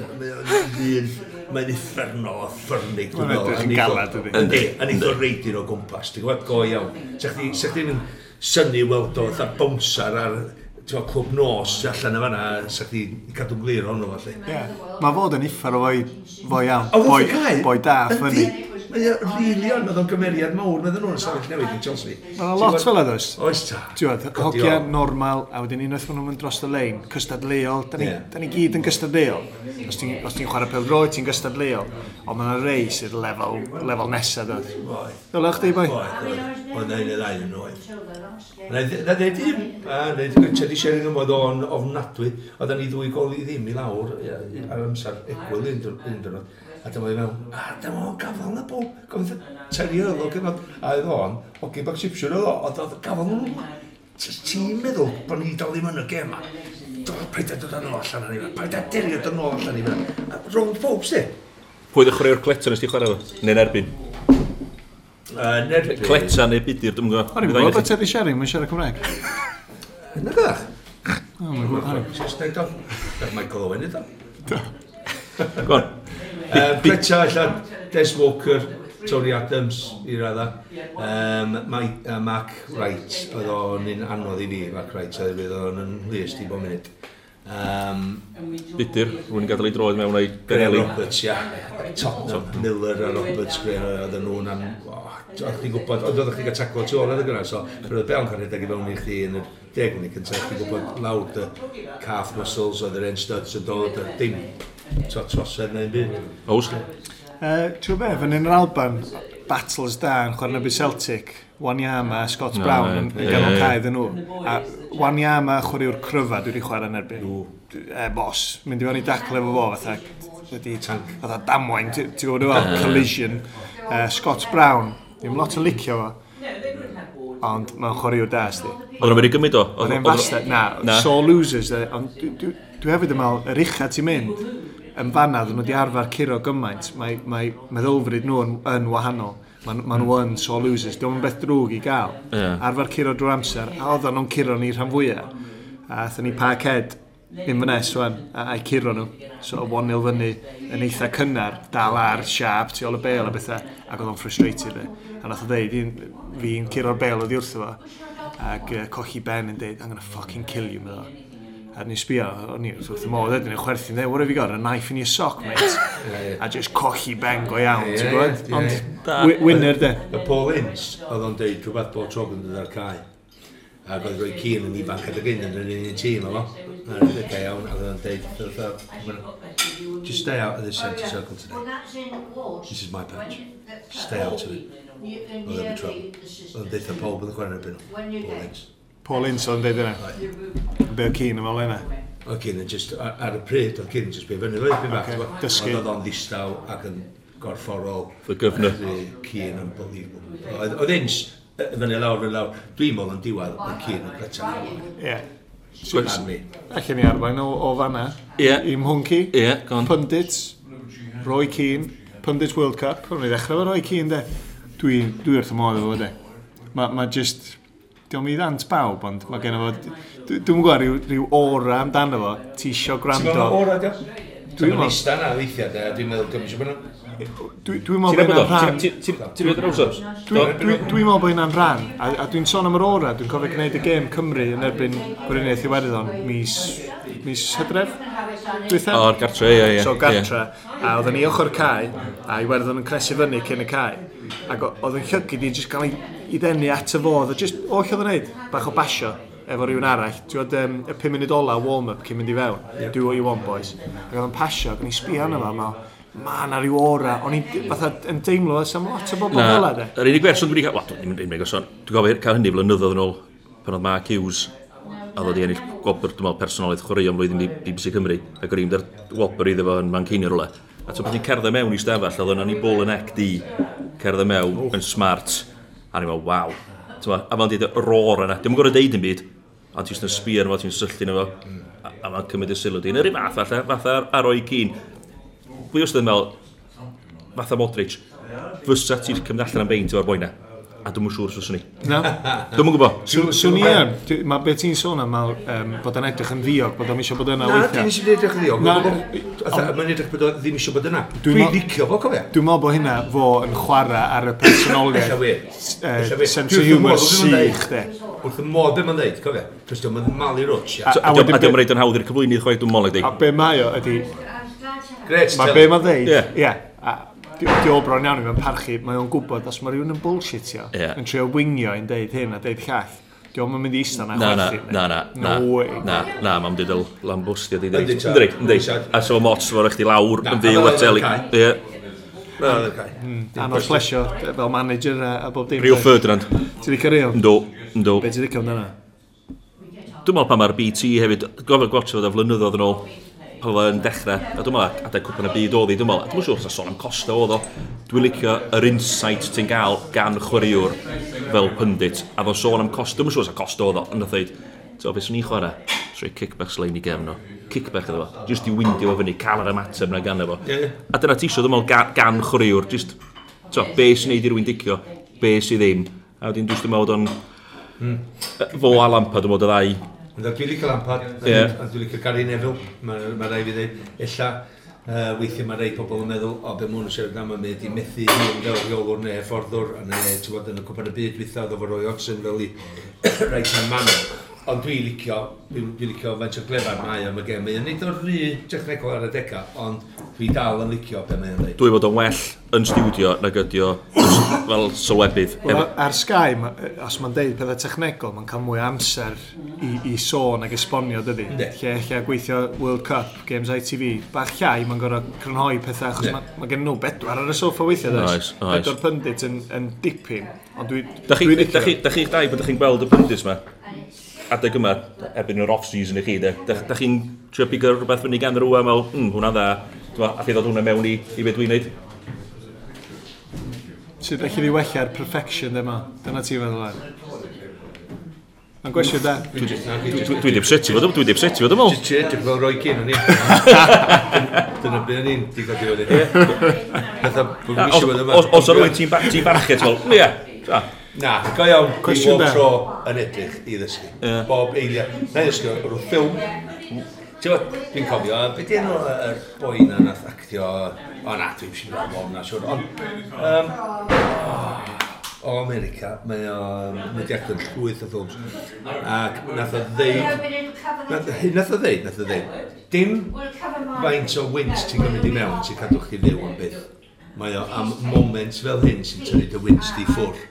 ddyn, mae'n uffernol, a ffyrnig. Mae'n edrych yn galad ydy. Yndi, a ni'n dod reidio o gwmpas. Dwi'n gwybod go iawn. Sa'ch chi'n syni weld o, fatha bonsar ar ti'n clwb nos allan y fanna, sa chdi cadw'n glir honno felly. Yeah. Mae fod yn uffar o foi, foi iawn, oh, boi, boi da, ffynnu. Mae o rilion, oedd o'n gymeriad mawr, meddwl nhw'n sefyll newid i Chelsea. Mae'n lot fel yna, oes? Oes ta. Diwedd, hogia normal, a wedyn unwaith maen nhw'n dros y lein, cystadleol, da ni, yeah. da ni gyd yn cystadleol. Os ti'n ti chwarae pel roi, ti'n cystadleol, ond mae'n rei sydd lefel, lefel nesaf, dod. Dyla chdi, boi? Oedd ein y ddau yn oed. Na ddeud un, Teddy Sheringham oedd o'n ofnadwy, oedd ni ddwy gol i ddim i lawr ar amser egwyl un dyrnod. A dyma fi'n meddwl, a dyma o'n gafel na bol. Gofyn, teri oedd o gyfnod. A oedd o'n, o gib ac sipsiwn oedd o, oedd oedd gafel nhw. Ti'n meddwl bod ni dal ddim yn y gem ma. Paid a e dod yn ôl allan o'n i fe. Paid a e deriad yn ôl allan i fe. Round folks di. Pwy ddech chwaraeo'r cleto nes ti chwarae fo? Neu'n erbyn? Cleta neu budur, dwi'n gwybod. O'n i'n gwybod bod Terry Shering, mae'n siarad Cymraeg. Yn y gyda'ch? O, mae'n gwybod. Saesneg do. Michael Owen i. Gwan. Uh, Pritcha, allan, Des Walker, Tony Adams i radda. Um, Mike, uh, Mark Wright, oedd o'n un anodd i fi, Mark Wright, oedd oedd o'n yn list i bo munud. Um, Didyr, rwy'n gadael ei droed mewn ei Benelli. Roberts, ia. Tottenham, Miller a Roberts, Greer, oedd nhw'n am... Oedd chi'n gwybod, oedd oedd chi'n gael taclo tu ôl yn y so roedd y bel'n cael rhedeg i fewn i chdi yn y deg mynd i cyntaf, chi'n gwybod lawr dy calf muscles, oedd yr end studs yn dod, dim trosedd neu'n byd. Ows. Uh, Ti'n be, fan hyn yn Alban, battles da yn chwarae bu Celtic, Wanyama a Scott Brown yn ganol yeah, caedd yn nhw. A Wanyama chwaraew'r cryfa dwi wedi chwarae yn erbyn. E, bos, mynd i fewn i dacle efo fo, fatha, wedi, fatha damwain, ti'n gwybod fel, collision. Uh, Scott Brown, ddim lot o licio fo. Ond mae'n chwaraew'r da, sti. Oedd nhw'n i gymryd o? Oedd nhw'n fastad, na, sore losers, ond dwi hefyd yn meddwl, yr uchaf ti'n mynd, yn fanna, ddyn nhw wedi arfer curo gymaint, mae, mae meddylfryd nhw yn, yn wahanol. Mae ma nhw yn so losers, diolch beth drwg i gael. Yeah. Arfer curo drwy amser, a oedden nhw'n curo ni rhan fwyaf. A athyn ni parked un fynes wan, a, a'i curo nhw. So, 1-0 fyny yn eitha cynnar, dal ar, siarp, tu ôl y bel a bethau, ac oedd o'n frustrated e. A nath o ddeud, fi'n curo'r bel oedd i wrtho fo, ac uh, cochi Ben yn deud, I'm gonna fucking kill you, meddwl a ni sbio, o'n i wrth y modd edrych yn chwerthu'n dweud, what have you got, a knife in your sock, mate? a just cochi beng go iawn, ti'n gwybod? Ond, winner de. Y Paul Ince, oedd o'n deud rhywbeth bod trob yn dod ar cae. Ac oedd roi Cian yn ifanc adeg un yn yr un tîm efo. Yn o'n iawn, ac oedd o'n deud, just stay out of this centre circle today. This is my patch. Stay out of it. Oedd e'n trouble. Oedd e'n deitha pob yn y chwarae yn. Paul Ince. Paul Ince o'n deud yna. Be o Cyn yn fel yna? O Cyn yn just, ar y pryd, o Cyn yn just be fyny leid, be bach. Dysgu. Oedd o'n ddistaw ac yn gorfforol. Fy gyfna. Cyn yn believable. Oedd Ince, fyny lawr, fyny lawr, dwi'n môl yn diwedd o Cyn yn gyda. Ie. Allen ni arwain o, o fanna. Ie. I Mhwnci. Ie, yeah, gon. Pundits. Roy Keane. Pundits World Cup. Rwy'n i ddechrau fo Roy Keane, de. Dwi, dwi wrth y modd efo, de. Mae ma just diolch i ddant bawb, ond mae gen i fod... Dwi'n gwybod rhyw, rhyw ora amdano fo, ti isio gwrando... Ti'n gwybod ora, diolch? Dwi'n meddwl... Dwi'n meddwl... Dwi'n meddwl... Dwi'n meddwl... Dwi'n meddwl... Dwi'n meddwl bod hynna'n rhan... Ti'n meddwl yr awsos? Dwi'n meddwl bod hynna'n rhan. A, a dwi'n sôn am yr ora, dwi'n cofio gwneud y gêm Cymru yn erbyn Gwyrinaeth Iwerddon mis, mis Hydref. Dwi'n O'r gartre, ie, ie. So gartre, a oedden ni ochr cae, a Iwerddon yn cresu fyny cyn y cae. Ac oedd yn llygyd i jyst cael ei ddenu at y fodd, a jyst oll oedd yn neud, bach o basio efo rhywun arall. Dwi oedd um, y 5 munud ola warm-up cyn mynd i fewn, do what you want boys. Ac oedd yn pasio, ac o'n i sbio arno fo, ma na rhyw ora, o'n i fatha yn deimlo as am lot o bobl fel yna. Yr unig berson dwi'n cael, wel, dwi'n mynd i'n megas o'n, dwi'n gofio cael hynny flynyddoedd yn ôl pan oedd Mark Hughes a ddod i ennill gwobr, dwi'n meddwl, personolaeth chwarae am flwyddyn BBC Cymru, ac yr un dar wobr iddo fo yn Manceinion rhywle. A ti'n bod cerdded mewn i stafell, oedd yna ni bol yn ec di, cerdded mewn, yn smart, a ni'n meddwl, waw. A fan dweud y roar yna, dim yn gorau deud yn byd, a ti'n sy'n sbio arno fo, ti'n syllu arno fo, a, a mae'n cymryd y sylw di. Yn yr un fath, falle, fath ar ar o'i cyn. Fwy os ydyn meddwl, fatha Modric, fysa ti'n cymryd allan am beint o'r boina a dwi'n siŵr os ni. Na? Dwi'n gwybod. Swn i yn. Mae beth ti'n sôn am um, bod yn edrych yn ddiog, bod o'n eisiau bod yna weithiau. Na, dwi'n eisiau edrych yn ddiog. Na. Mae'n edrych bod o'n ddim eisiau bod yna. Dwi'n licio fo, cofio. Dwi'n meddwl bod hynna fo yn chwarae ar y personoliaeth. Sense of humour sych, de. Wrth y modd beth mae'n dweud, cofio. Cos dwi'n mynd malu rwtch. A dwi'n reid yn hawdd i'r cyflwynydd chwaith dwi'n molig di. A be mae o ydy... Gret, Mae be mae'n dweud, ie di o bron iawn i fe'n parchu, mae o'n gwybod os mae rhywun yn bullshitio, yeah. yn trio wingio i'n deud hyn a deud llall, di o'n mynd i eistedd na chwerthu. Na, na, na, na, na, na, mam di dyl lambwstio di dweud. Ynddi, ynddi. A so mots fo'r eich di lawr yn fyw hmm, a teli. Ie. Anodd plesio eh, fel manager a bob dim. Rio Ferdinand. Ti di cyrrio? Ynddo, ynddo. Be ti di cyrrio yna? Dwi'n meddwl pa mae'r BT hefyd, gofod gwachio fod a flynyddoedd yn ôl, pan oedd yn dechrau, a dwi'n meddwl, adeg cwpan y byd oedd hi, dwi'n meddwl, dwi'n siŵr os sôn am costa oedd o, dwi'n licio yr insight ti'n gael gan chwaraewr fel pundit, a fo'n sôn am costa, dwi'n siŵr os costa oedd o, yn oedd So, beth swn i'n chwarae? Swy kickback slein i gefn o. Kickback iddo fo. Just i windio fo fyny, cael yr ymateb na gan efo. Yeah. A dyna ti isio, ddim ond gan, gan chwaraewr. Just, so, be sy'n neud i rywun dicio, be sy'n ddim. A wedyn, dwi'n meddwl, o'n... Mm. Fo a Lampard, dwi'n meddwl, y ddau Ond dwi'n wedi cael Lampard, yeah. ond dwi'n wedi Gary Neville, mae ma rai fi dweud, illa uh, weithiau mae rai pobl yn meddwl, o, be mwyn yn siarad am y mynd i methu yn fel riolwr neu fforddwr, a neu ti'n bod yn y cwpan y byd wythaf, ddofod Roy Oxen fel i right hand man. Ond dwi'n licio, dwi'n dwi licio faint o glefar mae am y gem. Mae'n nid o'r rhy technical ar y deca, ond dwi dal yn licio be mae'n dweud. Dwi'n bod o'n well yn studio nag ydi o fel sylwebydd. Well, ar Sky, ma, os mae'n deud pethau technegol, mae'n cael mwy amser i, i sôn ag esbonio dydy. Lle lle gweithio World Cup, Games ITV, bach llai, mae'n gorau crynhoi pethau, achos mae ma gen nhw bedwar ar y soffa weithio. Oes, oes. Bedwar pundit yn, yn dipyn. Ond dwi... Da chi'ch dau bod chi'n gweld y pundits yma? adeg yma, erbyn yr off-season i chi, da, da, da chi'n trio bigo rhywbeth fyny gan rhywun, fel, hm, hwnna dda, dwa, a chi ddod hwnna mewn i, i beth dwi'n neud? Sydd rhaid i fi wella'r perfection dyma? dyna ti'n feddwl eh? ar? Mae'n gwestiwn da. Dwi ddim seti fod, dwi ddim seti fod ymol. Dwi'n seti fod roi cyn o'n i. Dyna byd o'n i'n digon diwedd yma. Os o'r rwy'n ti'n barchu, ti'n fel, ie, Na, go iawn, Cwestiwn bob tro yn edrych i ddysgu. Yeah. Bob eiliad. Na i ddysgu, rhyw ffilm. Dwi'n cofio, beth yw'n yr boi na nath actio... O na, dwi'n siŵr o'r bob na, siŵr. Ond, um, o America, mae o mediac yn llwyth o ffilms. Ac nath o ddeud... Nath nath o ddeud, nath o ddeud. Dim faint o wynt ti'n gymryd i mewn sy'n cadw chi ddew am byth. Mae o am moments fel hyn sy'n tynnu dy wynt di ffwrdd.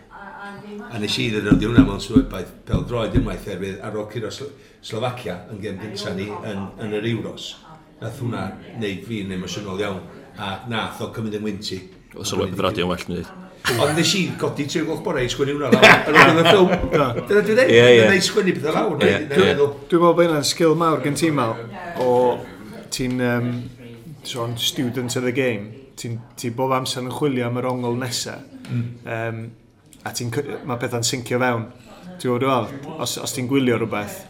A nes i ddod o'n diwna mewn swyddbaith pel droed unwaith erbydd ar ôl curo Slo Slovacia yn gem gynta ni yn, yn yr Euros. Nath hwnna wneud fi'n emosiynol iawn a nath o cymryd yn wynti. Oedd sylweb y radio yn well wneud. Ond nes i godi trwy gwch bore i sgwini hwnna lawr. Yn oedd y ffilm. Dyna dwi'n dweud. Dyna i sgwini pethau lawr. Dwi'n meddwl bod yna'n sgil mawr gen ti mal. O ti'n um, student of the game. Ti'n ti bob amser yn chwilio am yr ongl nesaf. Mm. Um, a ti'n, mae pethau'n syncio fewn. Ti'n gwybod wel, os, os ti'n gwylio rhywbeth,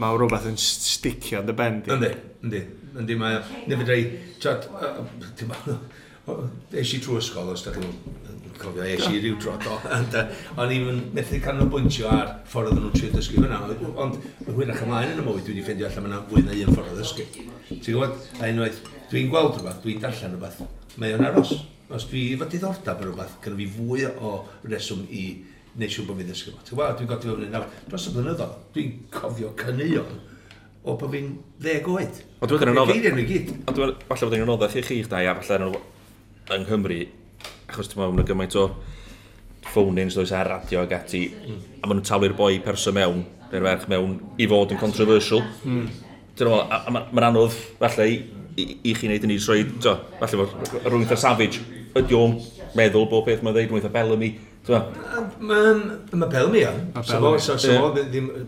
mae rhywbeth yn sticio yn dy ben. Yndi, yndi, yndi, mae, nefyd rei, tiad, ti'n ma, eisi trwy ysgol os ydych chi'n cofio, eisi rhyw drod o, ond i'n methu canolbwyntio ar ffordd oedden nhw'n trio dysgu fyna. ond hwyrach ymlaen yn y mywyd, dwi wedi ffeindio allan mae yna fwy na un ffordd o ddysgu. Ti'n gwybod, a unwaith, dwi'n gweld rhywbeth, dwi'n darllen rhywbeth, mae o'n aros. Os dwi efo diddordeb yn rhywbeth, gyda fi fwy o reswm i wneud siw bod fi'n ddysgu fo. Ti'n gweld, dwi'n godi fewn o'n nawr, dros y blynyddoedd, dwi'n cofio cynnion o bod fi'n ddeg oed. Ond dwi'n gwneud yn anodd... Ond dwi'n falle bod yn anodd i chi'ch dau, a falle yng Nghymru, achos ti'n meddwl, gymaint o phone-ins, does ar radio ag ati, mm. a maen nhw'n taflu'r boi person mewn, neu'r ferch mewn, i fod yn controversial. Mm. Dwi'n meddwl, a, a, a, a mae'n anodd, falle, i, i chi wneud yn ei troi, do, falle bod rhywun eitha savage, ydy o'n meddwl bod peth mae'n dweud, rhywun eitha Bellamy, Mae'n ma Bellamy yn.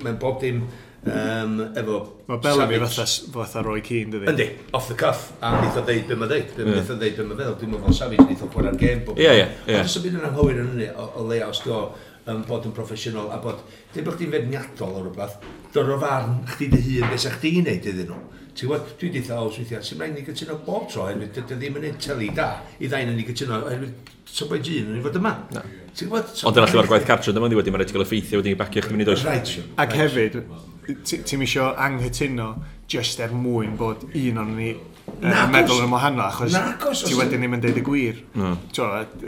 Mae'n bob dim um, efo... Mae Bellamy fatha, fatha roi cyn, dydi? Yndi, off the cuff, a nid o ddeud beth mae'n ddeud, wnaeth o ddeud beth mae'n feddwl, dwi'n meddwl Savage, nid o chwarae'r gêm. Ie, ie. ie. Ond os y byd yn anghywir yn hynny, o leia os do, um, bod yn proffesiynol a bod, dim bod chdi'n fedniadol o rhywbeth, dod o farn chdi dy hun, beth sa'ch chdi'n neud iddyn nhw. Ti'n gwybod, dwi wedi thawos weithiau, sy'n rhaid ni gytuno bob tro, oherwydd dydy ddim yn eteli da, i ddain yn ni gytuno, oherwydd so bai gyn yn ei fod yma. Ti'n gwybod? Ond yna llyfr gwaith cartre, dyma ni wedi, mae'n rhaid i gael effeithio wedi bacio chdi mynd i does. Right. Ac hefyd, ti'n misio anghytuno just er mwyn bod un o'n ni yn meddwl yn wahanol, achos ti wedyn ddim yn deud y gwir. No.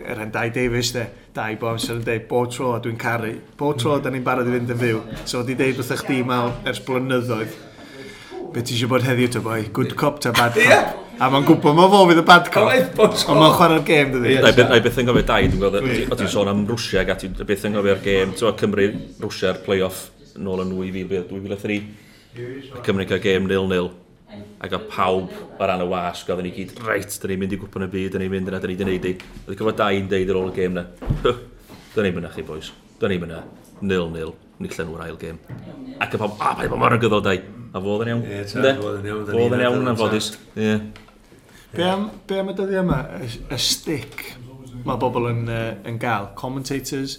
Er yn Dai Davies, de, Dai bo amser yn deud, bob tro dwi'n caru, bob tro hmm. da ni'n barod i fynd yn fyw. So, di deud wrth eich di mal ers blynyddoedd, be ti eisiau bod heddiw ta boi? Good cop ta bad cop? Yeah. A mae'n gwybod mae fo fydd y bad cop. Ond mae'n chwarae'r gêm, dydy. Na i beth yn gofio dau, dwi'n gweld, o ti'n sôn am Rwsia, a ti'n beth yn gofio'r gêm. Ti'n Cymru, Rwsia'r play-off nôl yn 2003. Cymru cael gêm 0-0. Ac o pawb o ran y wasg, oedden ni gyd, reit, dyn ni'n mynd i gwpan y byd, dyn ni'n mynd yna, dyn ni'n neud i. Oedd ni'n cofio dau yn deud ar ôl y gêm na. Dyn ni'n mynd chi, boys. Dyn ni'n mynd 0-0 enillen o'r ail gêm. Ac y pob, a pa i ddim mor y gyddod dau. A fodd yn iawn. Ie, ta, fodd yn iawn. Fodd yn iawn yn fodus. Ie. Be am, be am y dyddiau yma, y stick mae bobl yn, uh, yn gael? Commentators,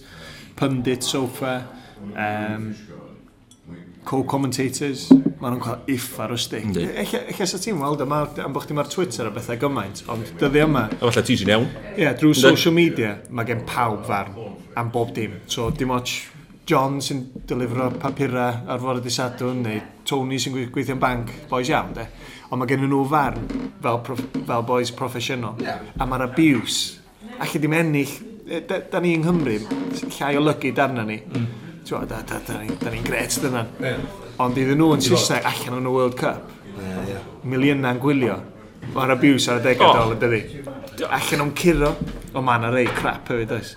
pundit sofa, um, co-commentators, maen nhw'n cael iffar y stick. Eich sa ti'n weld yma, am bod chdi mae'r Twitter a bethau gymaint, ond dyddi yma... A falle ti sy'n iawn. Ie, yeah, drwy social media, mae gen pawb farn am bob dim. So, dim ots John sy'n delifro papurau ar fore dy sadwn, neu Tony sy'n gweithio'n banc, boys iawn, de. Ond mae gen nhw farn fel, prof, fel boys proffesiynol. Yeah. A mae'r abuse. Ac ydy'n ennill, da, da ni yng Nghymru, llai o lygu darna ni. Mm. Twa, da, da, da, da, da ni gret dyna. Yeah. Ond iddyn nhw yn Saesneg allan yn y World Cup, yeah, yeah. miliynau'n gwylio. Mae'r abuse ar y degau oh. dol yn dydi. Allan o'n curo, ond mae'n rei crap hefyd, oes.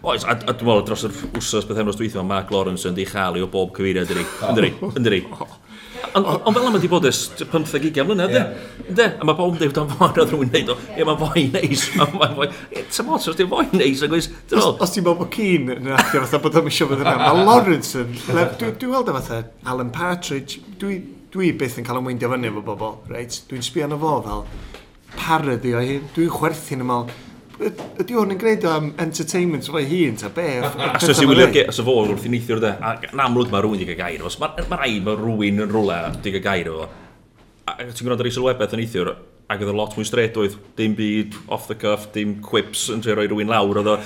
Oes, a, a dwi'n meddwl dros yr wsos beth emros dweithio, Mark Lawrence yn ddichalu o bob cyfeiriad yn ei. Yn ei, yn ei. Ond fel yma wedi bod ys 15-20 mlynedd, de? ynddo? A mae bob yn dweud, o'n fawr oedd rhywun o. ie, mae'n fwy neis, Mae'n fwy... Ti'n modd, os ti'n fwy neis, ac oes... Os ti'n bod bod Cyn yn adio fatha bod o'n eisiau fod yna, mae Lawrence yn... Dwi'n weld o fatha Alan Partridge, dwi, dwi byth yn cael ymweindio fyny efo bobl, reit? Dwi'n sbio arno fo fel parody o hyn, dwi'n chwerthu'n ymlaen ydy hwn yn gwneud am entertainment fo'i hun, ta be? Os oes i wylio os o fo wrth i neithio'r de, a yn amlwg mae rhywun wedi cael gair os mae rai mae rhywun yn rhywle wedi cael gair efo. Ti'n gwrando ar Isol Webeth yn neithio'r, ac oedd y lot mwy stredoedd, dim byd off the cuff, dim quips yn trio roi rhywun lawr. Oedd o...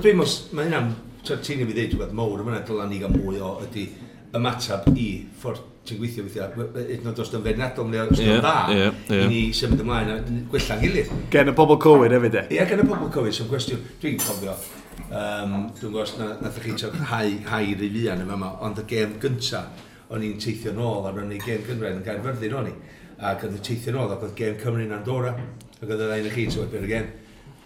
Dwi'n mwys, mae hynna'n, ti'n ei fi ddweud rhywbeth mowr, yma'n dylan ni gael mwy o ydy ymateb i ffordd ti'n gweithio weithio, hyd yn oed os yn feirniadol neu os yn dda, yeah, yeah. i ni symud ymlaen a gwella'n gilydd. Gen y bobl cywir hefyd e? Ie, gen y bobl cywir, sy'n gwestiwn, dwi'n cofio, um, dwi'n gwrs na, nath chi ti'n hau, hau i fian yma yma, ond y gêm gynta, o'n i'n teithio nôl ar ymwneud gêm gynraedd yn Gaerfyrddin o'n i, ac oedd yn teithio nôl, ac oedd gem Cymru'n Andorra, ac oedd y ddain y chi ti'n wybo'r gen,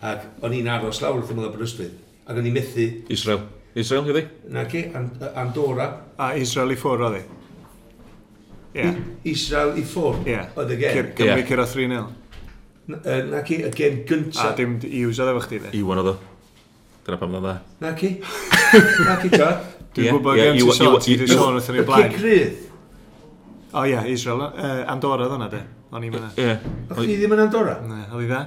ac o'n i'n aros lawr wrth ymwyl Aberystwyth, ac o'n i'n methu... Israel. Israel, ydi? Na ci, Andorra. A Israel i ffwrdd, oedd e? yeah. Israel i ffwr. Yeah. Oedd y gen. Cymru cyrra 3-0. Na ci, y gen gyntaf. A dim i wsa efo chdi, ne? Iwan oedd o. Dyna pam na dda. Na ci. Na ci, ta. Dwi'n gwybod gen ti sôn, ti wedi sôn wrth wrthyn ei blaen. Y crydd. O ie, Israel. Uh, Andorra oedd hwnna, de. O'n i'n mynd. Ie. O'ch chi ddim yn Andorra? Ne, oedd i dda.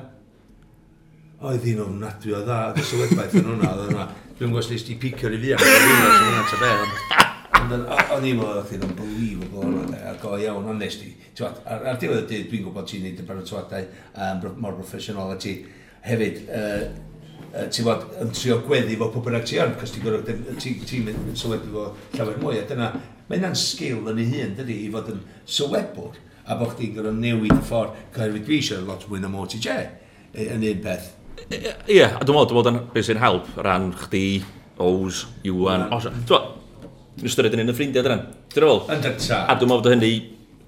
Oedd hi'n ofnadwy o dda, oedd y sylwebaeth yn hwnna, oedd hwnna. Dwi'n gwybod nes ti picio i fi ac oedd hwnna, so hwnna'n tafel. O'n i'n meddwl, oedd unbelievable believable o'n a go iawn, ond nes ti. Ar, ar diwedd y dydd, dwi'n gwybod ti'n neud y baratoadau um, mor broffesiynol a ti hefyd, uh, uh, ti'n bod yn trio gweddi fo pob bynnag ti yn, cos ti'n gwybod, ti'n mynd sylwebu fo llawer mwy, a dyna, mae hynna'n sgil yn ei hun, dydy, i fod yn sylwebwr, a bod chdi'n gwybod newid y ffordd, cyhoeddi dwi eisiau lot mwy na mor ti je, yn un peth. Ie, a dwi'n meddwl, dwi'n meddwl, beth sy'n help, ran chdi, Ows, Iwan, Osha. Ti'n Yn ystyried yn un o ffrindiau dran. Dyna fol? Yn dyta. A dwi'n meddwl bod hynny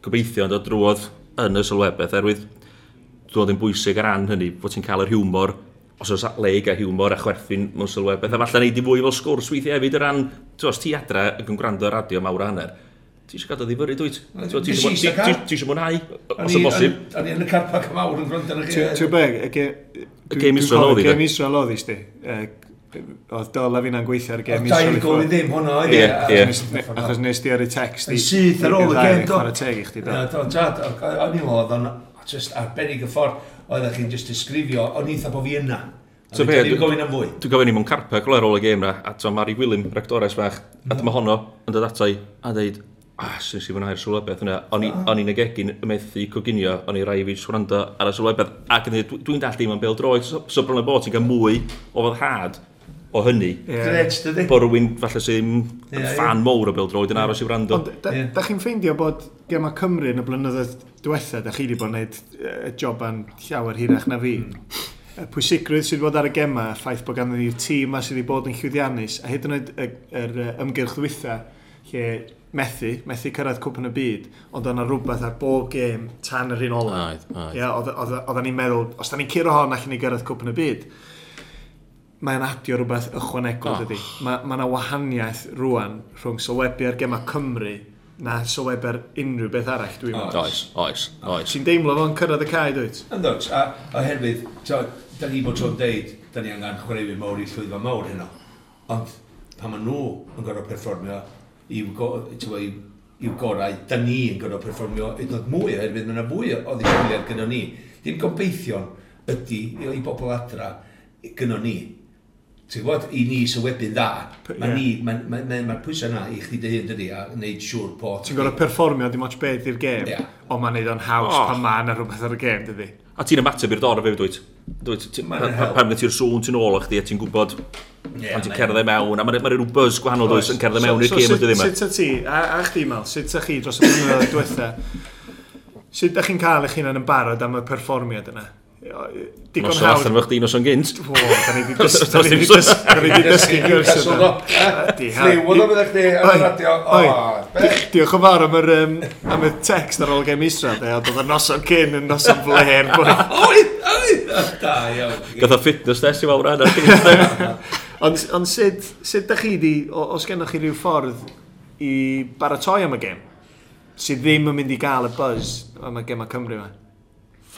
gobeithio yn dod drwodd yn y sylwebeth, erwydd dwi'n meddwl yn bwysig ar ran hynny, bod ti'n cael yr hiwmor os oes leg a hiwmor a chwerthin mewn sylwebeth, a falle neud i fwy fel sgwrs weithiau hefyd o ran, ti'n os ti adra ac yn gwrando ar radio mawr a hanner, ti eisiau gadael ddifyr i dwyt? Ti eisiau mwynhau, os y bosib? A ni yn y carpac mawr yn gwrando ar y chi. Ti'n beg, y gêm Israel oedd i. Gêm Israel oedd i, sti oedd dyla fi na'n gweithio ar y gem. Dair gol i ddim hwnna, oedd e? Achos nes di ar y text i... Yn syth ar ôl y gem, do. Chwarae teg i chdi, do. Tad, o'n i'n oedd o'n just arbennig y ffordd oedd chi'n just disgrifio, o'n i'n bo fi yna. So be, dwi'n gofyn am fwy. Dwi'n gofyn i mewn carpa, glwyr ar ôl y gêm na, a to Mari Willem, rectores fach, a dyma mm. honno yn dod atai a dweud, ah, sy'n si fwynhau'r sylwebeth yna. Ah. O'n i'n egegin y methu coginio, o'n i'n rai fi swrando ar y sylwebeth, ac yn dweud, dwi'n dall dim yn bel droed, so bron y bod ti'n cael mwy o fodd had o hynny. Gret, dydy. Bo rhywun, falle sy'n yeah, fan yeah. mowr o Bildroed yn aros i wrando. Ond, da, yeah. da chi'n ffeindio bod Gemma Cymru yn y blynyddoedd diwetha, da chi wedi bod yn gwneud e, y joban llawer hirach na fi. Y pwysigrwydd sydd wedi bod ar y gemma, ffaith bod ganddyn ni'r tîm a sydd wedi bod yn llwyddiannus, a hyd yn oed yr e, ymgyrch ddwytha, lle methu, methu cyrraedd cwp yn y byd, ond o'na rhywbeth ar bob gêm tan yr un ola. Oedd, oedd. Ia, oedden ni'n meddwl, os da ni'n curo hon, allan ni gyrraedd cwp yn y byd mae'n adio rhywbeth ychwanegol oh. dydy. Mae yna ma wahaniaeth rwan rhwng sylwebu ar gemau Cymru na sylwebu ar unrhyw beth arall dwi'n meddwl. Oes, oes, oes. Ti'n deimlo fo'n cyrraedd y cae dwyt? Ynddoes, a oherwydd, da ni bod tro'n deud, da ni angen chwaraewi mawr i llwyddo mawr heno. Ond pan maen nhw yn gorau perfformio i'w, go, i, i'w gorau, da ni yn gorau perfformio hyd yn oed mwy, oherwydd mae yna fwy o ddisgwyliad gyda ni. Dim gobeithio ydy i bobl adra gyda ni ti'n gwybod, i ni sy'n wedyn dda, mae yeah. ma, ma, ma, ma pwysau yna i chdi dy hyn dydi a wneud siŵr po. Ti'n gorau perfformio dim ots beth i'r gêm, yeah. ond mae'n neud o'n haws oh. pan mae yna rhywbeth ar y gêm dydi. A ti'n ymateb i'r dor o fe dwyt? Dwyt, pan na ti'r sŵn ti'n ôl o chdi a ti'n gwybod yeah, pan ti'n cerdded mewn, a mae'n rhyw buzz gwahanol dwyt yn cerdded mewn i'r gêm ydy ddim. Sut ti, a chdi mal, sut chi dros y blynyddoedd diwetha, sut ydych chi'n cael eich hunan yn barod am y perfformiad yna? digon hawdd. Nos allan fych di noson gynt. O, da ni wedi dysgu gwrs yna. oedd o fyddech di ar y radio. Diolch yn fawr am yr, am y text ar ôl gem isra. Oedd y noson cyn yn noson fler. Oi, oi! Da, iawn. Gath o fitness test i fawr anna. Ond on sut, sut da chi di, os gennych chi rhyw ffordd i baratoi am y gem, sydd ddim yn mynd i gael y buzz am y gem a Cymru yma?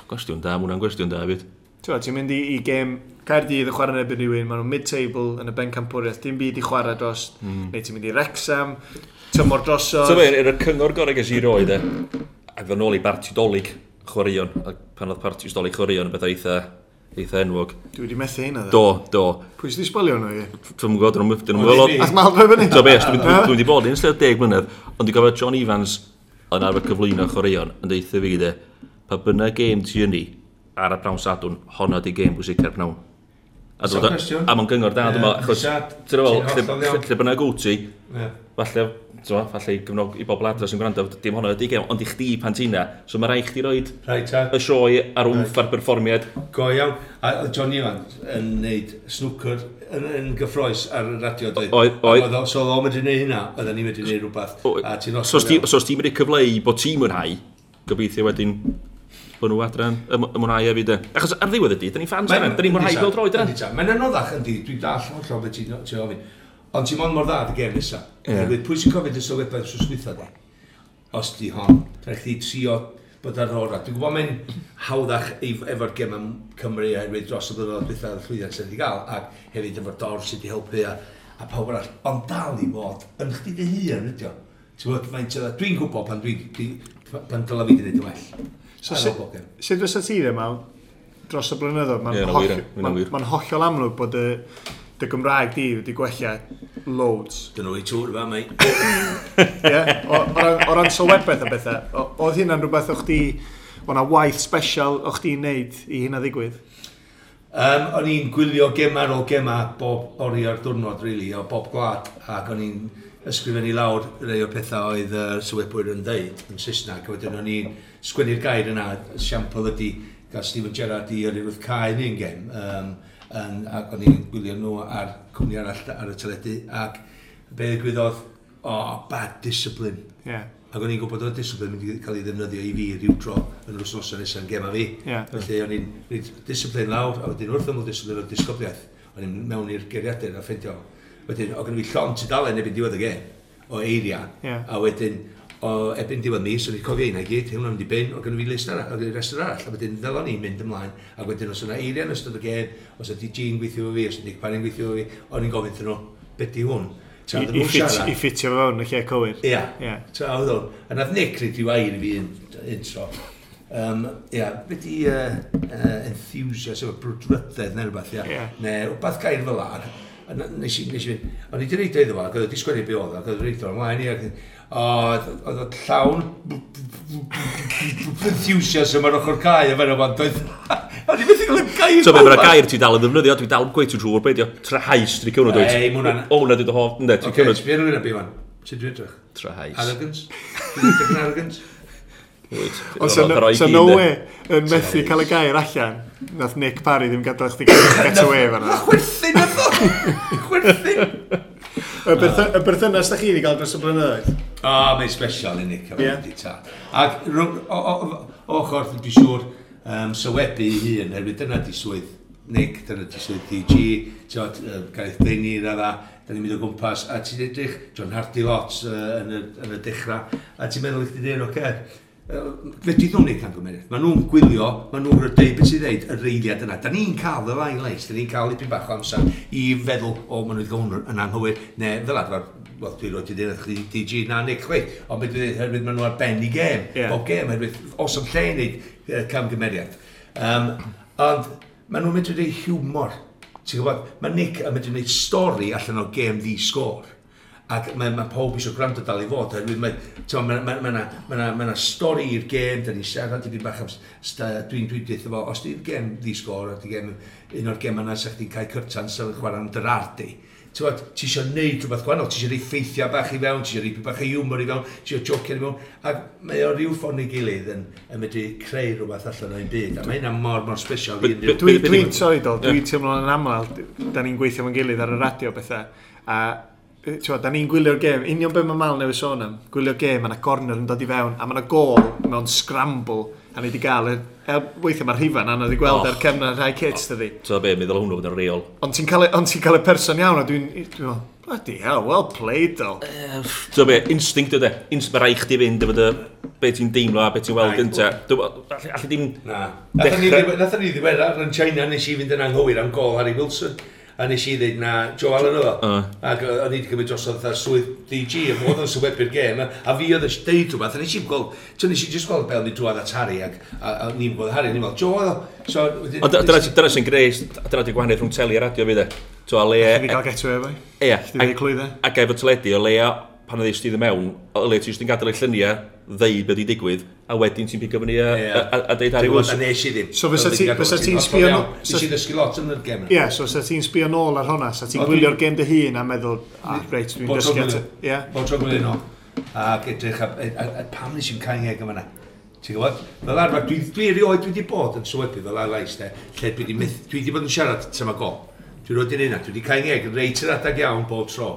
Gwestiwn da, mwna'n gwestiwn da fyd. Ti'n mynd i, i gêm Caerdydd y chwarae yn erbyn rhywun, maen nhw'n mid-table yn y ben campwriaeth, dim byd i chwarae dros, mm. neu ti'n mynd i Rexham, tymor drosodd. So fe, yr cyngor gorau ges i roi de, a fe nôl i Barti Dolig chwaraeon, a pan oedd Barti Dolig chwaraeon yn beth eitha eitha enwog. Dwi wedi methu hynna dda? Do, do. Pwy sydd wedi sbalio hwnna i? Dwi'n mwyn gwybod, dwi'n mwyn gwybod. Wel, ac mael rhaid fyny? Do bes, dwi'n wedi bod yn ystod 10 mlynedd, ond dwi'n gofio John Evans yn arfer cyflwyno chwaraeon, yn deitha fi gyda, pa byna gêm ti yn ni ar y prawn sadwn, honno di gêm bwysica'r pnawn. A, so a mae'n gyngor da, dwi'n meddwl, achos, ti'n meddwl, lle byna gw ti, falle, ti'n falle i gyfnog i bobl adres yn gwrando, dim honno ydi gêm, ond i chdi pan ti'n na, so mae rai chdi roed y sioe ar wmff ar berfformiad. Go iawn, a John Iwan yn neud snwcr yn, yn gyffroes ar y radio dwi. Oedd, oedd. So oedd o'n medru neud hynna, oedden ni i neud rhywbeth. So os ti'n medru cyfleu bod ti'n mwynhau, gobeithio wedyn bod nhw adran y mwynhau efo de. Achos ar ddiwedd ydy, da ni'n ffans arna, da ni'n mwynhau fel droed arna. Mae'n anoddach yndi, dwi'n dall o'n llofod ti'n ti ofyn. Ond ti'n mon mor dda dy gem nesa. Yeah. pwy sy'n cofio dy sylwebau drws dwytha di? Os di hon, rhaid chdi trio bod ar ora. Dwi'n gwybod mae'n hawddach efo'r gem am Cymru a hefyd dros y blynyddoedd dwytha y llwyddiant sydd wedi cael ac hefyd efo'r dor sydd wedi helpu a, a pawb arall. Ond dal i fod yn chdi dy hun, ydy o. Dwi'n gwybod, dwi'n gwybod pan dwi'n pan dyla fi wedi gwneud yn well. So sut fysa ti ddim am dros y blynyddoedd, mae'n yeah, holl, ma ma hollol amlwg bod y, dy Gymraeg di wedi gwella loads. Dyn nhw i tŵr fa, mei. Ie, o ran sylwebeth a bethau, oedd hynna'n rhywbeth o'ch di, o'na waith special o'ch di'n neud i hynna ddigwydd? Um, o'n i'n gwylio gema ar ôl gema bob ori ar diwrnod, really, o bob gwlad, ac o'n i'n ysgrifennu lawr rei o'r pethau oedd y uh, sywebwyr yn deud yn Saesneg, a wedyn o'n i'n sgwennu'r gair yna, siampl ydy gael Stephen Gerrard i yrru yrwyd cae ni'n gem, um, yn, ac o'n i'n gwylio nhw ar cwmni arall ar y teledu, ac be ddigwyddodd, o, oh, bad discipline. Yeah. Ac o'n i'n gwybod o'r discipline mynd i cael ei ddefnyddio i fi rhyw tro yn yr wrthnos yn eisiau'n gema fi. Yeah. Felly o'n i'n rhaid discipline lawr, a wedyn wrth ymwyl discipline o'r disgobliaeth. O'n i'n mewn i'r geiriadur a ffeindio. Wedyn, o'n i'n llon tudalen efo'n diwedd y gem o eiriau. Yeah. A wedyn, o ebyn diwedd mis, o'n i'n cofio hynna gyd, hwnna'n mynd i bin, o'n gynnu fi list arall, o'n restr arall, a wedyn ddylon ni'n mynd ymlaen, a wedyn os yna eiriau yn ystod y gêm, os ydy Jean gweithio fo fi, os ydy Panin gweithio fo fi, o'n i'n gofyn thyn nhw, beth di hwn? I, i, fit, I ffitio fo fewn y lle cywir. Ia, yeah. tra oedd hwn. A nath Nick rydw i wair i fi un, un tro. Um, ia, yeah, beth i uh, uh, enthusiasm, brwdrydedd neu rhywbeth, ia. Yeah. Neu rhywbeth gair fel ar. Nes i, nes i, o'n i wedi reid iddo fo, ac oedd wedi sgwennu be oedd, ac oedd wedi reid o ymlaen i, oedd y llawn enthusias yma'r ochr cae yma'n o'n doedd. Ond i beth i'n gwneud gair. So, mae'r gair ti dal yn ddefnyddio, dwi dal yn gweithio ti'n siŵr beth, trahais, dwi'n cywno dweud. Ei, mwna. O, na dwi'n hoff, ne, dwi'n cywno. Oce, rwy'n abu fan. Ti'n dwi'n edrych? Trahais. Arrogance? Dwi'n arrogance? Ond so no way yn methu cael y gair allan, nath Nick Parry ddim gadael chdi get away fan'na. Chwerthin o! Chwerthin! Y berthynas da chi wedi cael dros y blynyddoedd? O, oh, mae'n special yn eich i ta. Ac o'ch orth yn siŵr um, sywebu ei hun, herwydd dyna di swydd Nick, dyna di swydd DG, tiod, um, gaeth Deni, radda, da ni'n mynd o gwmpas, a ti'n edrych John Hardy lot uh, yn, y, yn y dechrau, a ti'n meddwl i chdi dyn oce, fedri ddwn ni'n camgymeriad. Maen nhw'n gwylio, maen nhw'n rydau beth sy'n dweud y reiliad yna. Da ni'n cael y fain leis, da ni'n cael dipyn bach o amser i feddwl, o, maen nhw wedi gofyn yn anghywir, neu fel adfer, wel, dwi'n roi dwi'n edrych chi DG na neu chweith, ond beth dwi'n herwydd maen nhw ar ben i gêm, yeah. o gêm, herwydd os am lle wneud camgymeriad. Um, ond maen nhw'n medru gwneud humor. ti'n gwybod, mae Nick yn mynd medru gwneud stori allan o gêm ddi sgôr ac mae, mae pob eisiau gwrando dal i fod, oherwydd mae, mae, mae, mae, mae, mae, mae, mae stori i'r gêm, da ni siarad i fi bach am, dwi'n dwi'n dweud efo, os di'r gêm di sgor, a di gêm, un o'r gêm yna sa'ch chi'n cael cyrtan sef yn chwarae am dy ardi. Ti eisiau neud rhywbeth gwahanol, ti eisiau rhoi ffeithiau bach i fewn, ti eisiau rhoi bach o humor i fewn, ti eisiau jocio i fewn, a mae o ryw ffordd i gilydd yn, yn medru creu rhywbeth allan o'n byd, a mae hynna mor, mor special. Dwi'n, sorry dol, dwi'n teimlo'n aml, da ni'n gweithio mewn gilydd ar y radio bethau, a Tewa, da ni'n gwylio'r gêm, union be mae Mal newid sôn am, gwylio'r gêm, mae yna corner yn dod i fewn, a mae yna gol mewn scramble, a ni wedi gael, er, weithiau mae'r rhifan anodd i gweld oh. ar cefnod rhai kits dydi. So be, mi ddol hwnnw bod yn reol. Ond ti'n cael, on ti cael y person iawn, a dwi'n, dwi'n bloody hell, well played though. So be, instinct ydy, e. instinct mae rai chdi fynd, efo dy, be ti'n deimlo a be ti'n weld gynta. Alli ddim... Na. Nath ni ddiweddar yn China nes i fynd yn anghywir am gol Harry Wilson a nes i ddweud na Joe Allen oedd o. Uh. Ac o'n i wedi cymryd dros oedd swydd DG, a modd yn sywedbu'r gêm, a fi oedd eisiau deud rhywbeth, a nes i gweld, ti'n nes i just gweld be o'n i drwad at Harry, ac a, a ni'n gweld Harry, ni'n gweld Joe oedd o. So, dyna sy'n greus, dyna di gwahaniaeth rhwng teli a radio fi dde. Ti'n le... Chi'n cael getaway efo? Ie. Chi'n dweud clwydde? Ac efo teledu o leia pan ddys e ti ddim mewn, o le ti jyst yn gadael y lluniau, ddeud beth i digwydd, a wedyn ti'n pigo fyny a, a, a, a deud ar yw'n e nes i ddim. So fysa ti'n sbio nôl... Nes i ddysgu lot yn yr gem. Ie, so fysa ti'n sbio nôl ar hwnna, sa ti'n gwylio'r gem dy hun a meddwl, ah, reit, dwi'n dysgu at... Ie. Bod tro gwylio nôl. Ac edrych, e- pam nes i'n cael ngeg yma na? Ti'n gwybod? Fel arfer, dwi, dwi erioed dwi wedi bod yn swybu fel ar lais, de, lle dwi wedi, dwi wedi bod yn siarad tyma go. Dwi wedi un na, dwi wedi cael ngeg yn reit yr adag iawn bob tro.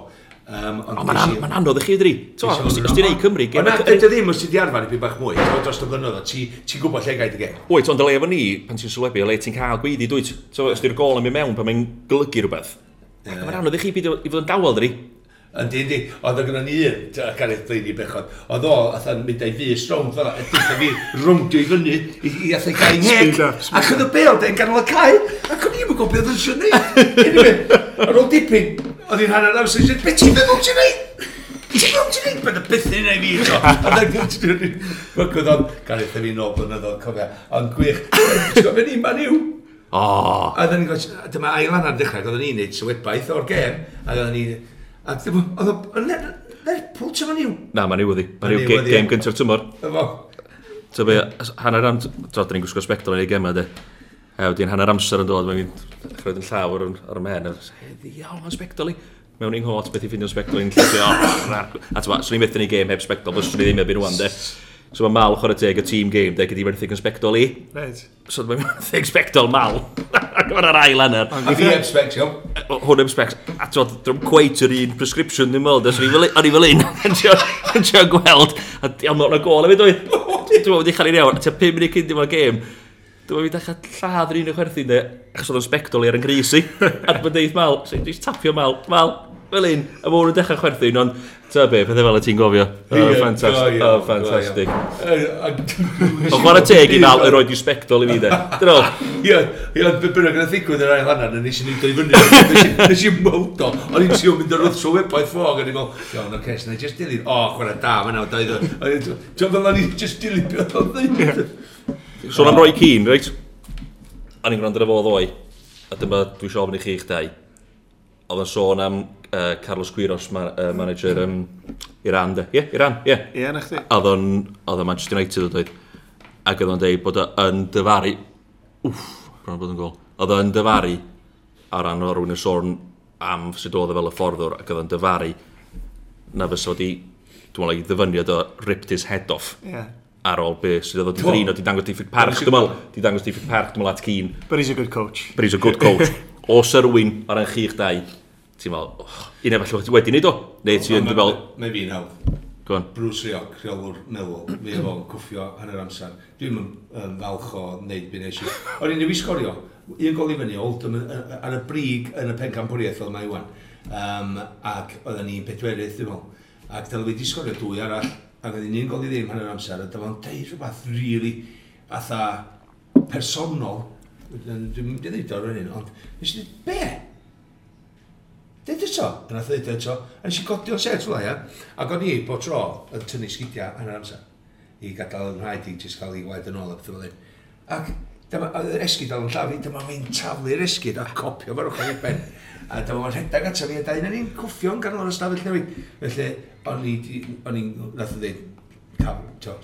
Um, ond mae'n an, ma anodd i chi ydy. Os ti'n neud Cymru... Ond na, dydy ddim os ti di arfer i byd bach mwy. Dros y blynyddoedd, ti'n gwybod lle gael dy gen. Wyt, ond dyle efo ni, pan ti'n sylwebu, le ti'n cael gweiddi, dwyt. Os ti'r gol yn mynd mewn, pan mae'n golygu rhywbeth. Mae'n anodd i chi i fod yn dawel, dydy. Yndi, yndi. Oedd o gyda ni un, Gareth Blaney Bechod. Oedd o, oedd mynd ei fus rownd fel yna, dweud fi rwngdio i fyny, i, i athau cael ngeg. Ac oedd y bel, de'n ganol y cael, ac o'n i'n gwybod beth oedd yn siwr neud. Ar ôl dipyn, Oedd hi'n hanner amser eisiau, beth ti'n meddwl ti'n neud? Ti'n meddwl ti'n neud? Bydd y byth ni'n ei fi eto. A dda gwrdd o'n, gan eitha fi nôl blynyddoedd, cofio. Ond gwych, ti'n gwybod gofio ni, man yw. Oh. A dda ni'n gofio, dyma Ailan ar dechrau, oedden ni'n neud sywedbaith o'r gem. A oedden ni, a oedd o'n Lerpwl, ti'n man yw? Na, man yw oedd hi. Man yw game gyntaf tymor. Efo. Ta be, hanner am, tra dyn ni'n gwisgo spectol yn ei gemau, de. A wedyn hanner amser yn dod, mae'n chroed yn llawr ar y men, a heddi, iawn, mae'n spectol i. Mewn i'n hot beth i ffindio'n spectol i'n lle, a ti'n swn i'n methu'n ei gêm heb spectol, fes swn i ddim erbyn rwan, de. So mae Mal chwarae teg y team game, de, gyda Werthig yn spectol i. Right. So mae'n Werthig spectol Mal. Ac mae'n ar ail hanner. A fi heb spectol. Hwn heb spectol. A ti'n ddim cweit yr un prescription, ddim weld. O'n i fel un, yn ti'n gweld. A ti'n gweld, a gol efo dwi. Dwi'n meddwl wedi chael i'n iawn. A ti'n 5 munud cyn dim o'r game. Dwi'n mynd dechrau lladd yr un o chwerthu, de, achos oedd yn sbectol i ar yn gris a dwi'n deith mal, sy'n dwi'n tapio mal, mal, fel un, a mwyn yn dechrau chwerthu, ond ta be, pethau fel y ti'n gofio. Oh, O, oh, ffantastig. O, ffantastig. O, chwarae teg i mal, y roed i sbectol i fi, de. Dyna o. Ie, ie, be bynnag yn ddigwydd yr ail hanner, nes i'n dod i fyny, nes i'n mwto, o'n i'n siw mynd ar wrth trwy webaeth ffog, o'n i'n gofio, John, oce, sy'n just dilyn, o, chwarae da, mae'n awd, oedd, i'n, ti'n fel o'n i'n just dilyn beth o'n ddeud. Sôn am Roy Keane, reit? A ni'n gwrando ar y fo ddoe, a dyma dwi eisiau ofyn i chi'ch dau. Oedd yn sôn am uh, Carlos Quiros, ma uh, manager um, Iran, de. Ie, yeah, Iran, ie. Yeah. Ie, na chdi. Oedd yn Manchester United, oedd Ac oedd o'n dweud bod yn dyfaru... Wff, bron bod yn gol. Oedd o'n dyfaru ar ran o rwy'n yn sôn am sut oedd e fel y fforddwr ac oedd o'n dyfaru na fysa wedi, dwi'n meddwl, i ddyfyniad o ripped his head off. Yeah ar ôl be sydd oedd o di dangos diffyg parch, dwi'n meddwl, di dangos diffyg parch, dwi'n meddwl at cyn. But he's a good coach. But he's a good coach. o yr wyn ar yn chi'ch dau, ti'n meddwl, oh, un efallai wedi wedi wneud o, neu ti oh, yn fel... Mae fi'n hawdd. Gwan. Bruce Rioch, rheolwr meddwl, fi efo'n cwffio hanner amser. Dwi'n um, falch o wneud byd nes i. O'n i'n sgorio, un gol i fyny, Oldham ar y brig yn y pencampwriaeth fel mae Iwan. Um, ac oedden ni'n pedwerydd, dwi'n meddwl. Ac dyna fi wedi sgorio dwy arall ac oedd ni'n goli ddim hanner amser, a dyma yn deud rhywbeth really atha personol, dwi'n mynd i ddeud o'r hyn, ond nes i dweud, be? Deud eto, a nath ddeud eto, a nes i godi o'n set fwyla, ia? Ac o'n i bod tro yn tynnu sgidiau hanner amser, i gadael yn rhaid i jyst cael ei waed yn ôl a beth fel Ac dyma, yr esgid oedd yn llafi, dyma fi'n taflu'r esgid a copio fo'r ochr i'r ben. A dyma fo'n rhedeg at fi, a da un o'n i'n cwffio'n ganol yr ystafell newid. Felly, o'n i'n, nath o ddweud,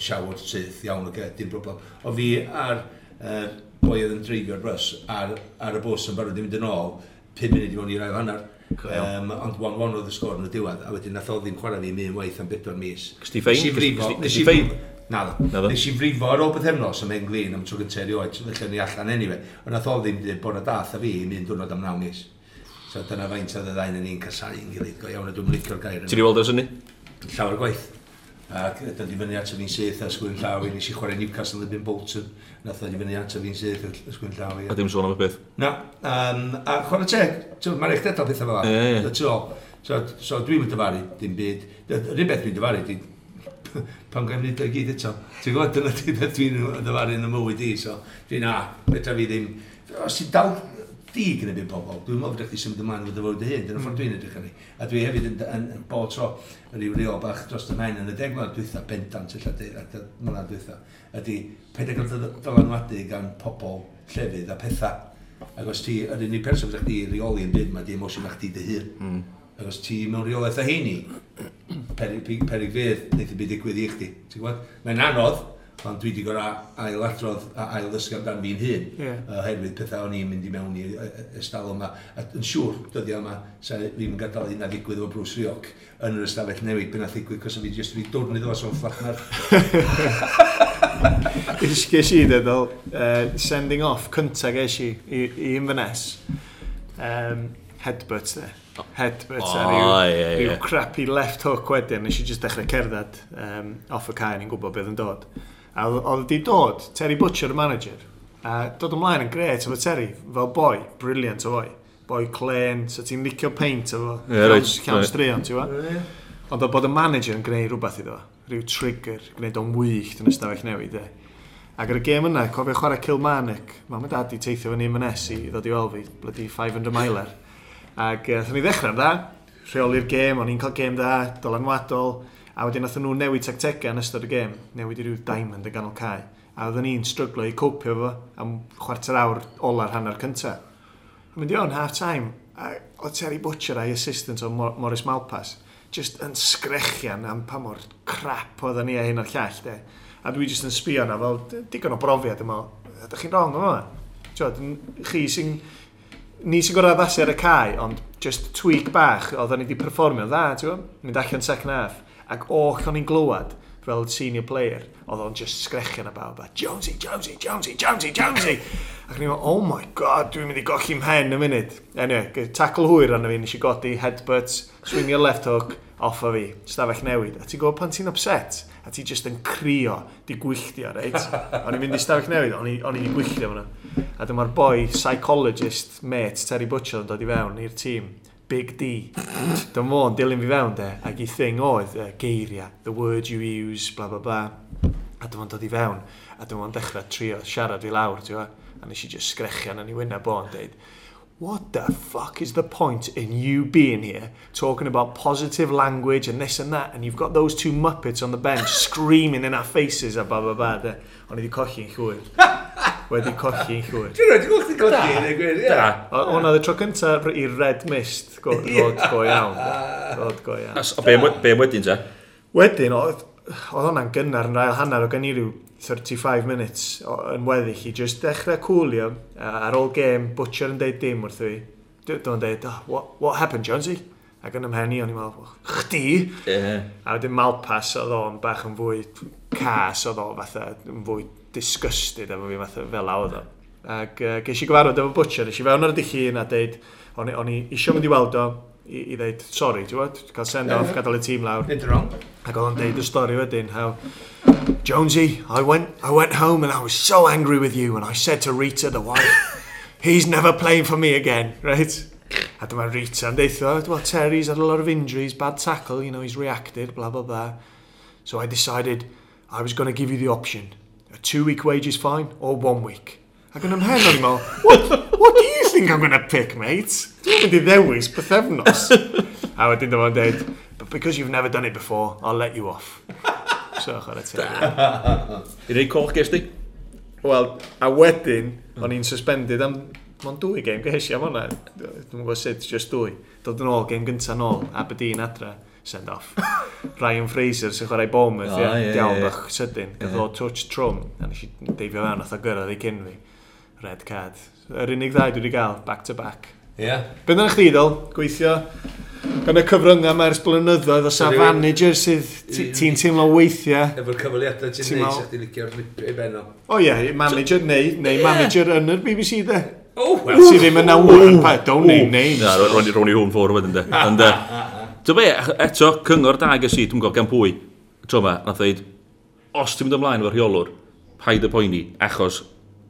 siawod syth iawn, okay, dim problem. O fi ar uh, boi oedd yn dreifio'r bus, ar, ar y bus yn barod i mynd yn ôl, 5 munud i mewn i'r ail hanner. Um, ond 1-1 oedd y sgôr yn y diwedd, a wedyn nath o ddim chwarae fi mi waith am 4 mis. Cysdi ffein? Cysdi ffein? Na ddo. Nes i frifo ar ôl beth bythefnos am Englyn am tro gyntaf erioed, felly ni allan anyway. Ond nath o ddim dweud bod na dath a fi i mynd dwrnod am 9 mis. So dyna faint oedd y ddain yn ni'n casau yn gilydd go iawn a dwi'n licio'r gair. Ti'n i weld oes hynny? Llawer gwaith. Ac dyna di fyny at y fi'n syth a sgwyn llaw i nes i chwarae Newcastle yn Libyn Bolton. Nath dod di fyny at y fi'n syth a sgwyn llaw i. A dim sôn am y beth? Na. Um, a chwarae teg, mae'n eich dedal pethau fel yna. E, e. So, so dwi'n mynd dyfaru dim byd. Rhywbeth beth dwi'n dyfaru, di, pan gael mynd o'i gyd eto. Ti'n gwybod, dyna di beth dwi'n dyfaru yn y mywyd i. So, dwi'n a, fedra fi ddim... Os ti'n dal chdi gwneud byd pobl. Dwi'n meddwl bod chdi symud ymlaen fod y fod dy hyn, dyna ffordd dwi'n edrych arni. A dwi hefyd yn, yn, yn bod tro rhyw rio bach dros y maen yn y deg degwad dwytha, bendant y lladyr, a dyna dwytha, ydy pedag dylanwadu gan pobl llefydd a pethau. Ac os ti, yr unig person fydda chdi reoli yn byd, mae di emosiwn na chdi dy hun. Mm. Ac os ti mewn reolaeth a heini, perig, perig fydd, wneud y byd digwydd i chdi. Ti'n gwybod? Mae'n anodd, ond dwi wedi gorau ailadrodd a ail ddysgu amdano fi'n hun, yeah. oherwydd pethau o'n i'n mynd i mewn i ystafell yma. A yn siŵr, dyddiau yma, sa ddim yn gadael hynna ddigwydd o Bruce Rioch yn yr ystafell newid, byn a ddigwydd, cos o fi jyst wedi dwrn iddo fo, fflachnar. Ges i ddedol, uh, sending off cynta ges i i, i Inverness, um, headbutt there headbutt oh, a ryw, yeah, yeah. ryw crappy left hook wedyn, nes i just dechrau cerdded um, off y cae, ni'n gwybod beth yn dod. A oedd di dod, Terry Butcher, y manager, a dod ymlaen yn gret efo Terry, fel boi, briliant o boi. Boi clen, so ti'n licio paint efo, yeah, right, cawn right. straeon, ti'n gwybod? Ond oedd bod y manager yn gwneud rhywbeth iddo, rhyw trigger, gwneud o'n wyllt yn ystafell newid e. Ac ar y gêm yna, cofio chwarae Kilmarnock, mam a dad i teithio fyny M&S i ddod i weld fi, bloody 500 miler. Ac uh, ni ddechrau'n dda, rheoli'r gêm, o'n i'n cael gêm dda, dylanwadol, A wedyn nath nhw newid tactegau yn ystod y gêm, newid i ryw diamond yn ganol cae. A oedden ni'n stryglo i copio fo am chwarter awr ola'r hanner cyntaf. A mynd i on, half time, a o Terry Butcher a'i assistant o Mor Morris Malpas, just yn sgrechian am pa mor crap oedden ni a hyn o'r llall, de. A dwi just yn sbio na fel, digon o brofiad yma, ydych chi'n wrong yma? Tiod, chi sy'n... Ni sy'n gorau addasu ar y cae, ond just tweak bach, oedden ni wedi performio dda, ti'n gwybod? Mynd allan second half Ac o'ch o'n i'n glywed, fel senior player, oedd o'n just sgrechian about that, Jonesy, Jonesy, Jonesy, Jonesy, Jonesy! Ac ni'n oh my god, dwi'n mynd i gochi mhen y munud. Anyway, tackle hwyr arno fi, nes i godi, headbutt, swingio left hook, off o fi, stafell newid. A ti'n gwybod pan ti'n upset, a ti just yn crio, di gwylltio, reit? O'n i'n mynd i stafell newid, o'n i wedi gwylltio fyna. A dyma'r boi, psychologist, mate, Terry Butcher, yn dod i fewn i'r tîm. Big D. Dyma fo'n dilyn fi fewn de, ac i thing oedd uh, geiriau, the word you use, bla bla bla. A dyma fo'n dod i fewn, a dyma fo'n dechrau trio siarad fi lawr, ti'n fa? A nes i just sgrechian yn ei wyneb o'n deud, what the fuck is the point in you being here talking about positive language and this and that and you've got those two muppets on the bench screaming in our faces a blah blah blah. O'n i wedi colli'n llwyr. wedi colli'n llwyr. Dwi'n rhaid i gweld chdi colli, neu gwir, ie. Da. Hwna y tro cyntaf i Red Mist go, ddod go iawn. Ddod go iawn. O be, be wedyn te? Wedyn, oedd hwnna'n gynnar yn rhaid hanner o gan i ryw 35 minutes yn weddill i just dechrau cwlio ar ôl gêm Butcher yn deud dim wrth fi. Dwi'n deud, oh, what, what happened, Jonesy? Ac yn ymhenni, o'n i'n meddwl, chdi? Yeah. A wedyn Malpas oedd o'n bach yn fwy cas, oedd o fatha, yn fwy disgusted efo fi fath fel awd o. Ac uh, ges i gyfarfod efo butcher, nes i fewn ar y dillun a deud, o'n, on i isio mynd i weld o, i, i ddeud, sorry, ti'n gwybod, cael send off, gadael y tîm lawr. Nid wrong. Ac oedd o'n deud y stori wedyn, how, Jonesy, I went, I went home and I was so angry with you and I said to Rita, the wife, he's never playing for me again, right? A dyma Rita yn deitho, oh, well, Terry's had a lot of injuries, bad tackle, you know, he's reacted, blah, blah, blah. So I decided I was going to give you the option a two week wage is fine or one week. Ac yn ymhen o'n i'n meddwl, what, what do you think I'm going to pick, mate? Dwi'n mynd i ddewis pethefnos. a wedyn dyma'n dweud, but because you've never done it before, I'll let you off. So, chwarae teg. I rei coch ges di? Wel, a wedyn, o'n i'n suspended am Mae'n dwy game, gehes i am hwnna. Dwi'n gwybod sut, just dwy. Dod yn ôl, game gyntaf yn ôl, Aberdeen adre send off. Ryan Fraser sy'n chwarae Bournemouth, oh, yeah, diawl bach sydyn. Gath o touch trwm, a nes i deifio fewn, nath o gyrraedd i cyn fi. Red card. Yr unig ddau dwi wedi cael, back to back. Ie. Yeah. Bydd yn chdi ddol, gweithio gan y cyfryngau mae ers blynyddoedd o safannager sydd ti'n teimlo weithiau. Efo'r cyfaliadau ti'n neud sydd ti'n licio'r lipio i benno. O ie, manager neu, neu manager yn yr BBC de. Oh, well. Sydd ddim yn awr yn pa, don't name names. Na, ro'n i hwn ffwrdd wedyn de. Dwi'n be, eto, cyngor da ges i, dwi'n gwybod gan pwy, tro yma, na dweud, os ti'n mynd ymlaen efo'r rheolwr, paid y poeni, achos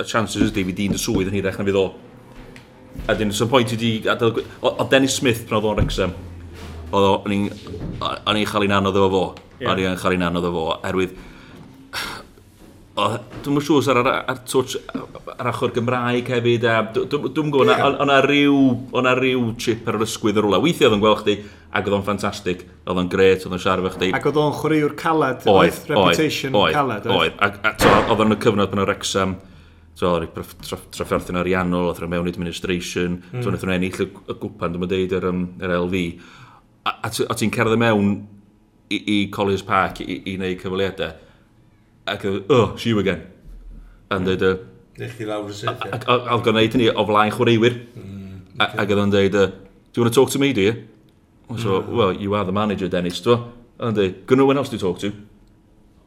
y chances ydy fi di'n y swydd yn hirach na fydd o. A dyn, sy'n pwynt i di, o, o Dennis Smith pan oedd o'n Rexham, oedd o'n i'n chael ei anodd efo fo, yeah. o'n i'n chael ei anodd efo fo, erwydd... Dwi'n mwyn siŵr ar, ar, ar, twch, ar achor Gymraeg hefyd, a dwi'n gwybod, yeah. o'na ryw, o'na ryw chip ar yr ysgwydd yr rwla. E. Weithio oedd yn gweld chdi, ac oedd o'n ffantastig, oedd o'n gret, oedd o'n siarad chdi. Ac oedd o'n chwaraewr caled, oedd, reputation oedd, caled. Oedd, oedd, ac oedd o'n y cyfnod pan o Rexham, so, trafferthyn ariannol, oedd o'n mewn administration, mm. so, oedd o'n ennill y gwpan, dwi'n dweud, yr, yr LV. A, a a ti'n cerdded mewn i, i Colliers Park i, i wneud cyfaliadau, ac oh, she again. And dweud, Nech chi lawr y syth, ac oedd gwneud hynny o flaen chwaraewyr. Ac oedd o'n dweud, do you want to talk to me, do you? So, mm. well, you are the manager, Dennis, do? Ond dweud, gonna no one else to talk to.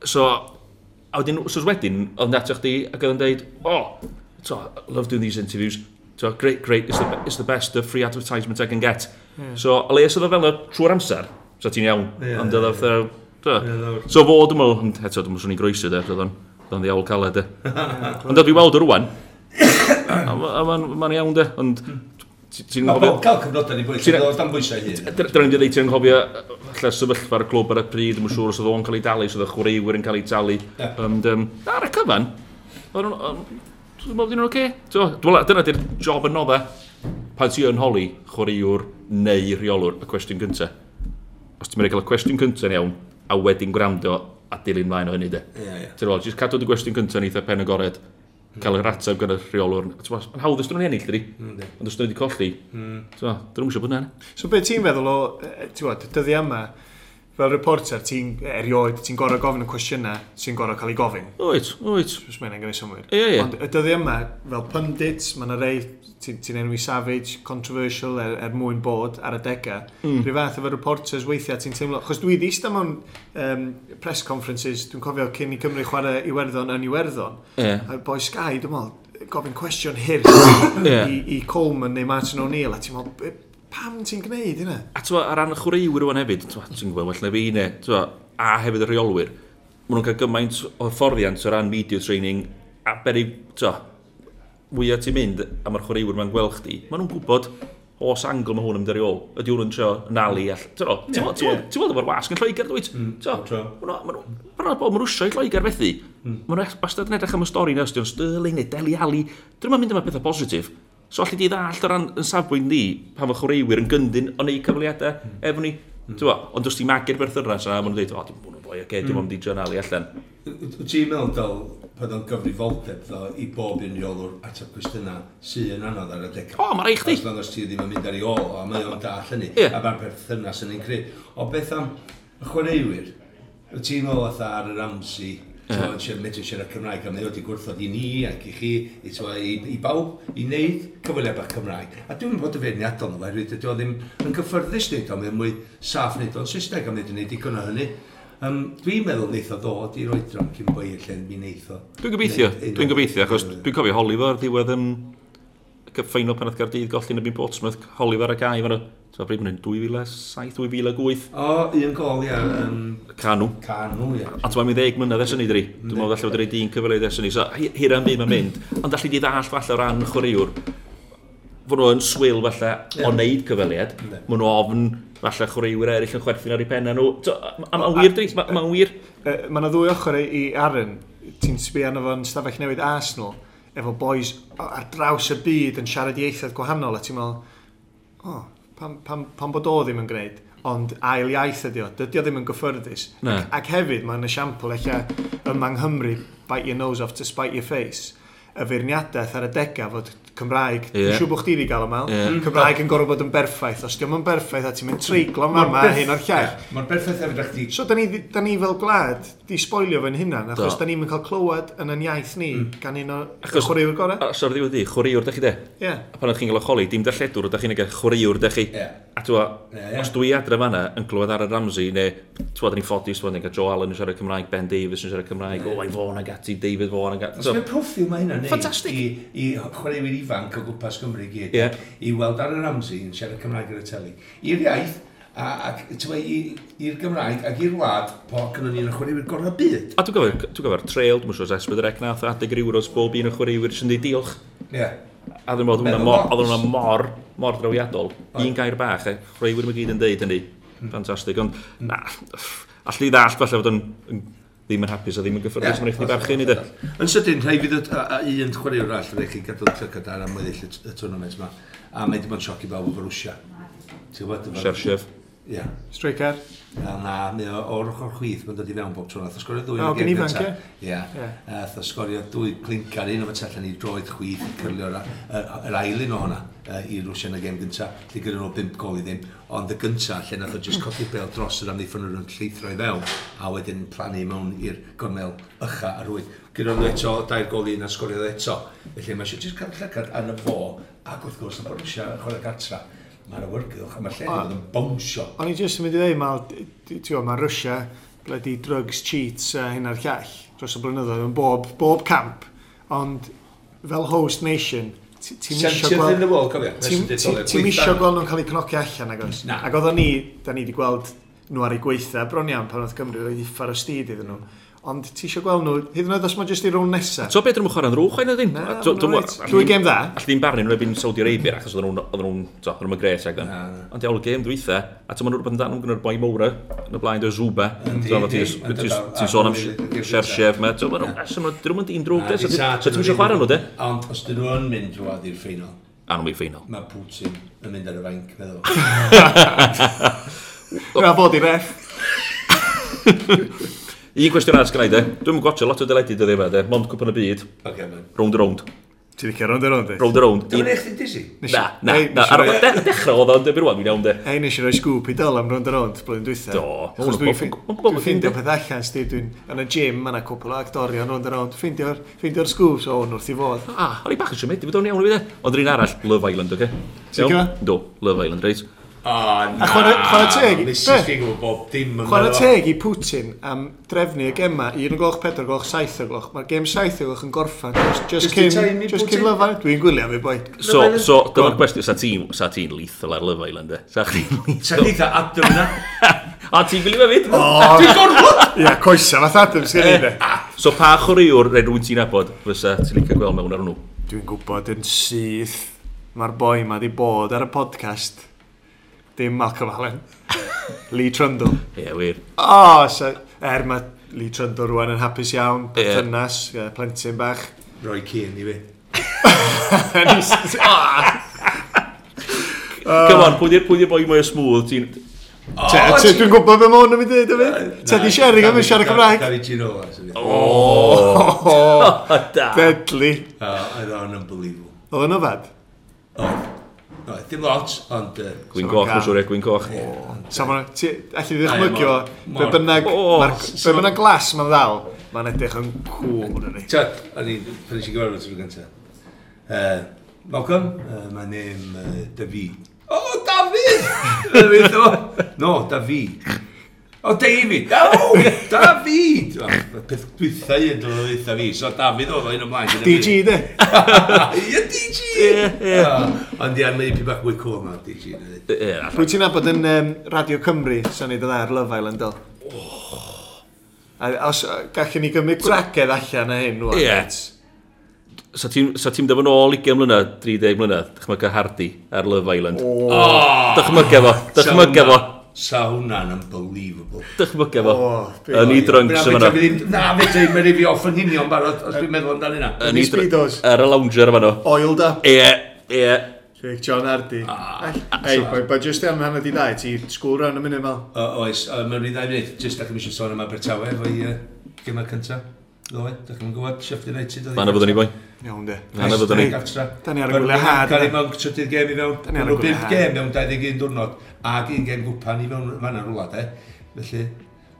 So, a wedyn, so wedyn, oedd natio chdi, ac oedd yn dweud, oh, so, I love doing these interviews. So, great, great, it's the, it's the best of free advertisement I can get. Yeah. So, a leis oedd o fel trwy'r amser, so ti'n iawn, yeah, ond oedd yeah. So fo, dwi'n meddwl, hmm, eto, dwi'n meddwl ni'n groesu, de, oedd o'n ddiawl caled, de. Ond dwi'n weld o rwan, a ma'n iawn, de, ond hmm. Ti'n gwybod... Cael cyfnodau ni bwysau, ti'n dan bwysau hyn. Dyna ni'n dweud, ti'n anghofio, lle sefyllfa'r clwb ar y pryd, dwi'n siŵr os oedd o'n cael ei dalu, os oedd y chwaraewyr yn cael ei dalu. Ond ar y cyfan, dwi'n meddwl dyn nhw'n oce. Dyna di'r job yn nodda. Pan ti yn holi, chwaraewr neu rheolwr, y cwestiwn gyntaf. Os ti'n meddwl cael y cwestiwn gyntaf yn iawn, a wedyn gwrando a dilyn mlaen o hynny de. Ie, yeah, ie. Yeah. jyst cadw dy gwestiwn cyntaf yn eitha pen agored, mm. cael yr ateb gan y rheolwr. Mae'n hawdd ystod nhw'n ennill, dydi? Mm, Ond ystod nhw wedi colli, mm. dyn nhw'n siŵr bod yna. So, beth ti'n feddwl o, e, e, ti'n dyddiau yma, fel reporter, ti'n erioed, ti'n gorau gofyn y cwestiynau sy'n gorau cael ei gofyn. Oed, oed. Os mae'n enghraifft synwyr. Ie, ie. Ond y dyddi yma, fel pundits, mae yna rei, ti'n ti enwi savage, controversial er, er mwyn bod ar y dega. Mm. Rhyw fath efo reporters weithiau ti'n teimlo... Chos dwi ddist am mewn um, press conferences, dwi'n cofio cyn i Cymru chwarae Iwerddon yn Iwerddon. Ie. Yeah. Boi Sky, dwi'n meddwl, gofyn cwestiwn hir yeah. i, i Coleman neu Martin O'Neill, a ti'n meddwl, pam ti'n gwneud hynna? A ti'n ar ran y chwaraewyr rwan hefyd, ti'n gwybod, well na fi ne, twa, a hefyd y rheolwyr, maen nhw'n cael gymaint o hyfforddiant o ran video training, a beryg, twa, mwyaf ti'n mynd, a mae'r chwaraewyr ma'n gweld chdi, maen nhw'n gwybod os angl mae hwn yn mynd ar ôl, ydy hwn yn trio nalu all... Ti'n gweld efo'r wasg yn Lloegr, dwi? Mae'n bod yn rwsio i Lloegr fethu. Mae'n bastad yn edrych am y stori na, os yw'n Sterling neu Deli Ali. Dwi'n mynd am y pethau positif. So allu di ddall o ran yn safbwynt ni, pan fo chwaraewyr yn gyndyn o neu cyfleadau mm. E efo ni. Mm. Bo, ond os ti magu'r berthynas yna, maen nhw'n dweud, o, dim bwyd yn boi, oce, dim hmm. ond i John allan. Ti'n meddwl dal pan o'n gyfrifoldeb ddo i bob un reolwr ateb cwestiynau sy'n yn anodd ar y deca. O, mae'n rhaid chdi! Os nad ddangos ti ddim yn mynd ar ei ôl, a mae o'n dall hynny, yeah. a mae'r perthynas yn ein creu. O beth am y chwaraewyr, y tîm o fatha ar yr amsi, Ti'n literature Cymraeg, a mae wedi gwrthod i ni ac i chi, i, twa, i, i bawb, i wneud cyfwyliau bach Cymraeg. A dwi'n bod y feirniadol nhw, erwydd dydy o ddim yn cyffyrddus wneud o, mae'n mwy saff wneud o'n Saesneg, a mae wedi wneud i gynnu hynny. Um, dwi'n meddwl wneud o ddod i'r oedran cyn bo i'r lle mi wneud o. Dwi'n gobeithio, dwi'n gobeithio, achos dwi'n cofio holi fo'r ddiwedd yn ffeinal pan oedd Gardydd gollin y byn Portsmouth, Oliver gai, fan o, ti'n bryd mynd 2007-2008. O, un gol, ia. Um, Canw. Canw, ia. A ti'n mynd 10 mlynedd ers hynny, dri. Dwi'n meddwl allai wedi rhaid un cyfle ers hynny, so hir am byd mae'n mynd. Ond allai di ddall falle o ran chwaraewr, fod nhw yn swil falle o wneud cyfaliad, maen nhw ofn falle chwaraewyr eraill yn chwerthin ar eu penna nhw. Mae'n wir, Dries, mae'n wir. Mae yna ddwy ochr i Aaron, ti'n sbio arno fo'n stafell newydd Arsenal, efo boys ar draws y byd yn siarad ieithoedd gwahanol a ti'n meddwl oh, pam, pam, pam bod o ddim yn gwneud ond ail iaith ydi o, dydy o ddim yn gyffyrddus no. ac, ac hefyd mae'n esiampl eich yma yng Nghymru bite your nose off to spite your face y feirniadaeth ar y dega fod Cymraeg. Yeah. Dwi'n siŵr bod chdi wedi gael yma. Mm. Yeah. Cymraeg yn gorfod bod yn berffaith. Os diolch yn berffaith a ti'n mynd treiglo yma yma hyn o'r llall. Yeah. Mae'n berffaith ddech chdi. So, da ni, da ni fel gwlad, di sboilio fe'n hynna. Achos da ni'n cael clywed yn yn iaith ni mm. gan un o chwaraewr gorau. Achos o'r ddiwedd di, chwaraewr da chi de. Ie. A pan ydych chi'n gael o choli, dim darlledwr, ydych chi'n gael chwaraewr da chi. Yeah. A twa, yeah, yeah. os dwi adre fanna yn clywed ar y Ramsey, neu twa, da ni'n ffodus, twa, ni'n cael Joe Allen yn siarad Cymraeg, Ben Davies yn siarad Cymraeg, o, i Fawn ag ati, David Fawn ag ati. Os mae'n profil mae hynna'n neud i, i chwaraewyr ifanc o gwmpas Cymru gyd yeah. i weld ar y Ramsey yn siarad Cymraeg ar y teli. I'r iaith, a, ac i'r Gymraeg ac i'r wlad, po gyda ni'n ychwanewyr gorau byd. A dwi'n gofio'r dwi gofio, trail, dwi'n siŵr esbyd yr ec nath, adeg yr euros bob un ychwanewyr sy'n dweud diolch. Yeah. A dwi'n meddwl, oedd hwnna mor, mor drawiadol. Un gair bach, a chwaraewyr mae gyd yn deud hynny. Hmm. Fantastig, ond na, allai ddall falle fod yn, yn ddim yn hapus a ddim yn gyffyrddus, yeah, mae'n eich ni barchu ni de. Yn sydyn, rhaid fydd un chwarae o'r all, rhaid chi gadw llygad ar am weddill y tournament yma, a mae dim ond sioc i bawb o Rwysia. Serchef. Ie. Striker. A na, mae o'r ochr chwith mae'n dod i fewn bob tron. Ath sgorio dwy O, o'r gem gynta. Ie. Ath sgorio dwy clincar, un o'r tell i droed chwith, i cyrlio'r ailyn o hwnna uh, i Rwsia yn y gêm gynta. Lle gyda nhw 5 gol i ddim. Ond y gynta, lle nath o just codi bel dros yr amddiffyn nhw'n lleithro i fewn, a wedyn plannu mewn i'r gymel ycha ar hwyd. Gyda nhw eto, dair gol i un a sgorio eto. Felly mae eisiau just cael llygad yn y fo, ac wrth gwrs yn bod Rwsia yn chwarae gartra. Mae'r awyrgylch a mae'r lle yn yn bownsio. O'n i jyst yn mynd i ddweud, mae ma Rwsia, bledi drugs, cheats a hyn a'r llall dros y blynyddoedd yn bob, bob camp. Ond fel host nation, Ti'n isio gweld... yn y wall, cofio. Ti'n isio gweld nhw'n cael eu cnocio allan, ag oes? Ac oedden ni, da ni wedi gweld nhw ar ei gweitha, bron iawn pan oedd Cymru wedi ffar o styd iddyn nhw ond ti eisiau gweld nhw, hyd yn oed os mae jyst i rown nesaf. So beth ydyn nhw'n chwarae'n rwch oedd ydyn? Llwy gêm dda? Alla ddim barnu nhw ebyn Saudi Arabia, achos oedden nhw'n gres ag yn. Ond diawl y gêm ddwytha, a ti'n mynd rhywbeth dan nhw'n gyda'r boi Mowra, yn y blaen dwi'n Zuba, ti'n sôn am Shershef me, ti'n mynd nhw'n dyn drwg, so ti'n eisiau chwarae nhw, de? Ond os dyn nhw'n mynd drwad i'r ffeinol, a nhw'n mynd ffeinol. Mae Putin yn mynd ar y fainc, meddwl. Na fod i ref. Un cwestiwn arall gynnau de. Dwi'n gwatsio lot o deledu dyddi yma de. Mond cwpan y byd. Okay, round a round. Ti'n licio round a round? Round a round. Dwi'n eich ti'n disi? Na, na. na. Ar y dechrau oedd o'n debyr wan, fi'n iawn de. Ei, nes i roi sgwp i dal am round a round blwyddyn dwytha. Do. Dwi'n ffindio peth allan, sti. Dwi'n yn y gym, mae'n cwpl o actorion round a round. Ffindio'r sgwp, so o'n wrth i fod. Ah, o'n i bach yn meddwl, fydd o'n iawn i fi de. Ond rhan arall, Love Island, oce? Okay? Do, Love Island, reit. O, na. A chwarae teg. i... Nes i sbig o bob dim yn Chwarae teg i Putin am drefnu y gema 1 o gloch 4 gloch 7 o gloch. Mae'r gem 7 o gloch yn gorffan. Just cyn, just cyn lyfau. Dwi'n gwylio fi boi. So, so dyma'r gwestiwn. Sa ti'n sa ti lethal ar lyfau, Lynde? Sa chdi'n lethal? Sa chdi'n Adam na? A ti'n gwylio fe fyd? Dwi'n gorfod! Ia, coesa fath Adam, sgen i fe. So pa chwaraewr neu rwy'n ti'n abod fysa ti'n licio gweld mewn ar nhw? Dwi'n gwybod yn syth. Mae'r boi ma di bod ar y podcast dim Malcolm Allen. Lee Trundle. Ie, yeah, wir. O, oh, so, er mae Lee Trundle rwan yn hapus iawn, perthynas, yeah. yeah, plentyn bach. Roi Keane i fi. Ah! Come on, pwy di'r pwy boi mwy o smooth? Dwi'n gwybod beth mae hwn yn mynd i ddweud, David. Te di sharing am yn siarad Cymraeg. Gary Oh, da. deadly. Oedd o'n unbelievable. Oedd o'n ofad? Oedd. Dim lot, ond... Gwyn Coch, mae'n siwr e, gwyn goch. So, allu i ddychmygio, be bynnag, be bynnag glas mae'n ddal, mae'n edrych yn cwl yn ei. Tiod, o'n i, pan eisiau gyfarfod trwy gyntaf. Uh, Malcolm, uh, my name David. Oh, David! No, David. O, David! O, David! Peth dwythau yn dod o ddeitha fi, so David oedd o'n ymlaen. DG, de? Ie, DG! Ond ia'n neud pi bach mwy cool na DG. Pwy ti'n abod yn um, Radio Cymru, sa'n neud o dda'r Love Island, do? Oh. A os gallwn ni gymryd gwragedd allan na hyn, wwan? Ie. So ti'n so ti dyfod ôl 20 mlynedd, 30 mlynedd, dychmyga Hardy ar Love Island. Oh. Dychmyga fo, dychmyga fo. Sa hwnna'n unbelievable. Dychmyga fo. Yn i drunks yma na. Na, fedri, mae'n rhaid fi off yn union barod, os dwi'n meddwl amdano hynna. Yn i speedos. Ar y lounger yma no. Oiled up. Ie, ie. Jake John Hardy. Ei, boi, boi, jyst am hana di ddau, ti sgwr rhan y munud mal? Oes, mae'n rhaid ddau munud, jyst ac yn eisiau sôn am Abertawe, fo'i gyma cyntaf. Ddoe, da chi'n gwybod, Sheffield United. Mae'n y byddwn i boi. Iawn de. Na, na fyddwn ni. Da ni ar y gwyliau had. Gary mewn trydydd gem i fewn. Da ni ar y gwyliau had. gem mewn 21 diwrnod. Ag un gem gwpan i fewn fan ar rwla de. Felly,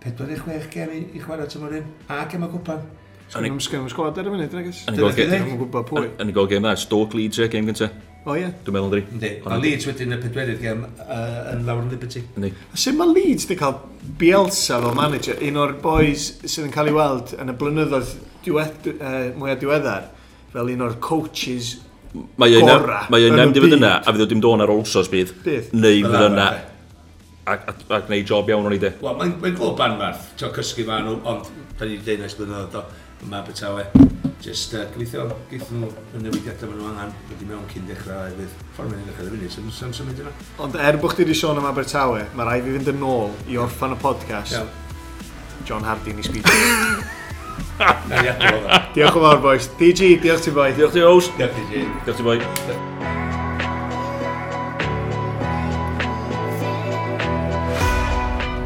46 gem i, i chwarae tymor un. A gem y gwpan. Yn ymwneud â'r sgwad ar y funud, nagos? Yn ymwneud â'r gem dda, Stoke Leeds e, gem gyntaf. O ie. Dwi'n meddwl ynddi. Ynddi. A Leeds wedyn y pedwerydd gem yn lawr yn Liberty. Ynddi. A sut mae Leeds wedi cael Bielsa fel manager, un o'r boys sydd yn cael ei weld yn y blynyddoedd mwyaf diweddar? fel un o'r coaches mae e yna, gorau Mae un am difod yna, a fydd o dim don ar olsos bydd. Bydd. Neu fydd yna a ac, ac gwneud job iawn o'n i de. Wel, mae'n mae glwb anfarth, ti'n cysgu fan nhw, ond da ni'n dweud nes blynyddoedd o, yma betawe. Just uh, gweithio, gweithio nhw y newidiadau maen nhw angen, wedi mewn cyn dechrau fydd ffordd mynd i ddechrau fyny, sy'n sy'n symud yna. Ond er bwch chi wedi sôn am Abertawe, mae rai fi fynd yn ôl i orffan y podcast. John Hardin i sbîdio. Diolch yn fawr, boys. DG, diolch ti boi. Diolch ti, Ows. Diolch ti, DG. Diolch ti boi.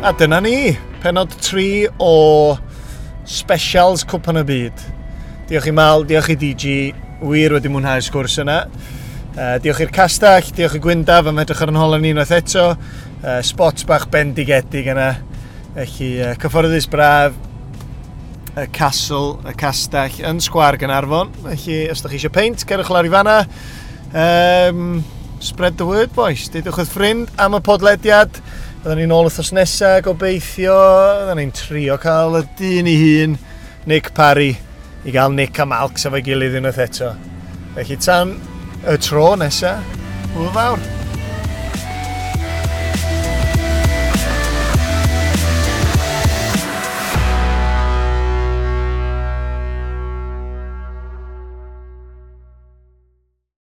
A dyna ni, penod 3 o specials Cwpan y Byd. Diolch i Mal, diolch i DG, wir wedi mwynhau sgwrs yna. Uh, diolch i'r castell, diolch i Gwyndaf am edrych ar yn holen unwaith eto. Uh, spots bach bendigedig yna. Felly, uh, cyfforddus braf, y castle, y castell yn sgwar Gynarfon. Felly, os ydych chi eisiau peint, cerwch lawr i fanna. Um, spread the word, boys. Deudwch wrth ffrind am y podlediad. Byddwn ni'n ôl wythnos nesaf, gobeithio. Byddwn ni'n trio cael y dyn i hun, Nick Parry, i gael Nick a Malks efo'i gilydd unwaith eto. Felly tan y tro nesaf, hwyl fawr.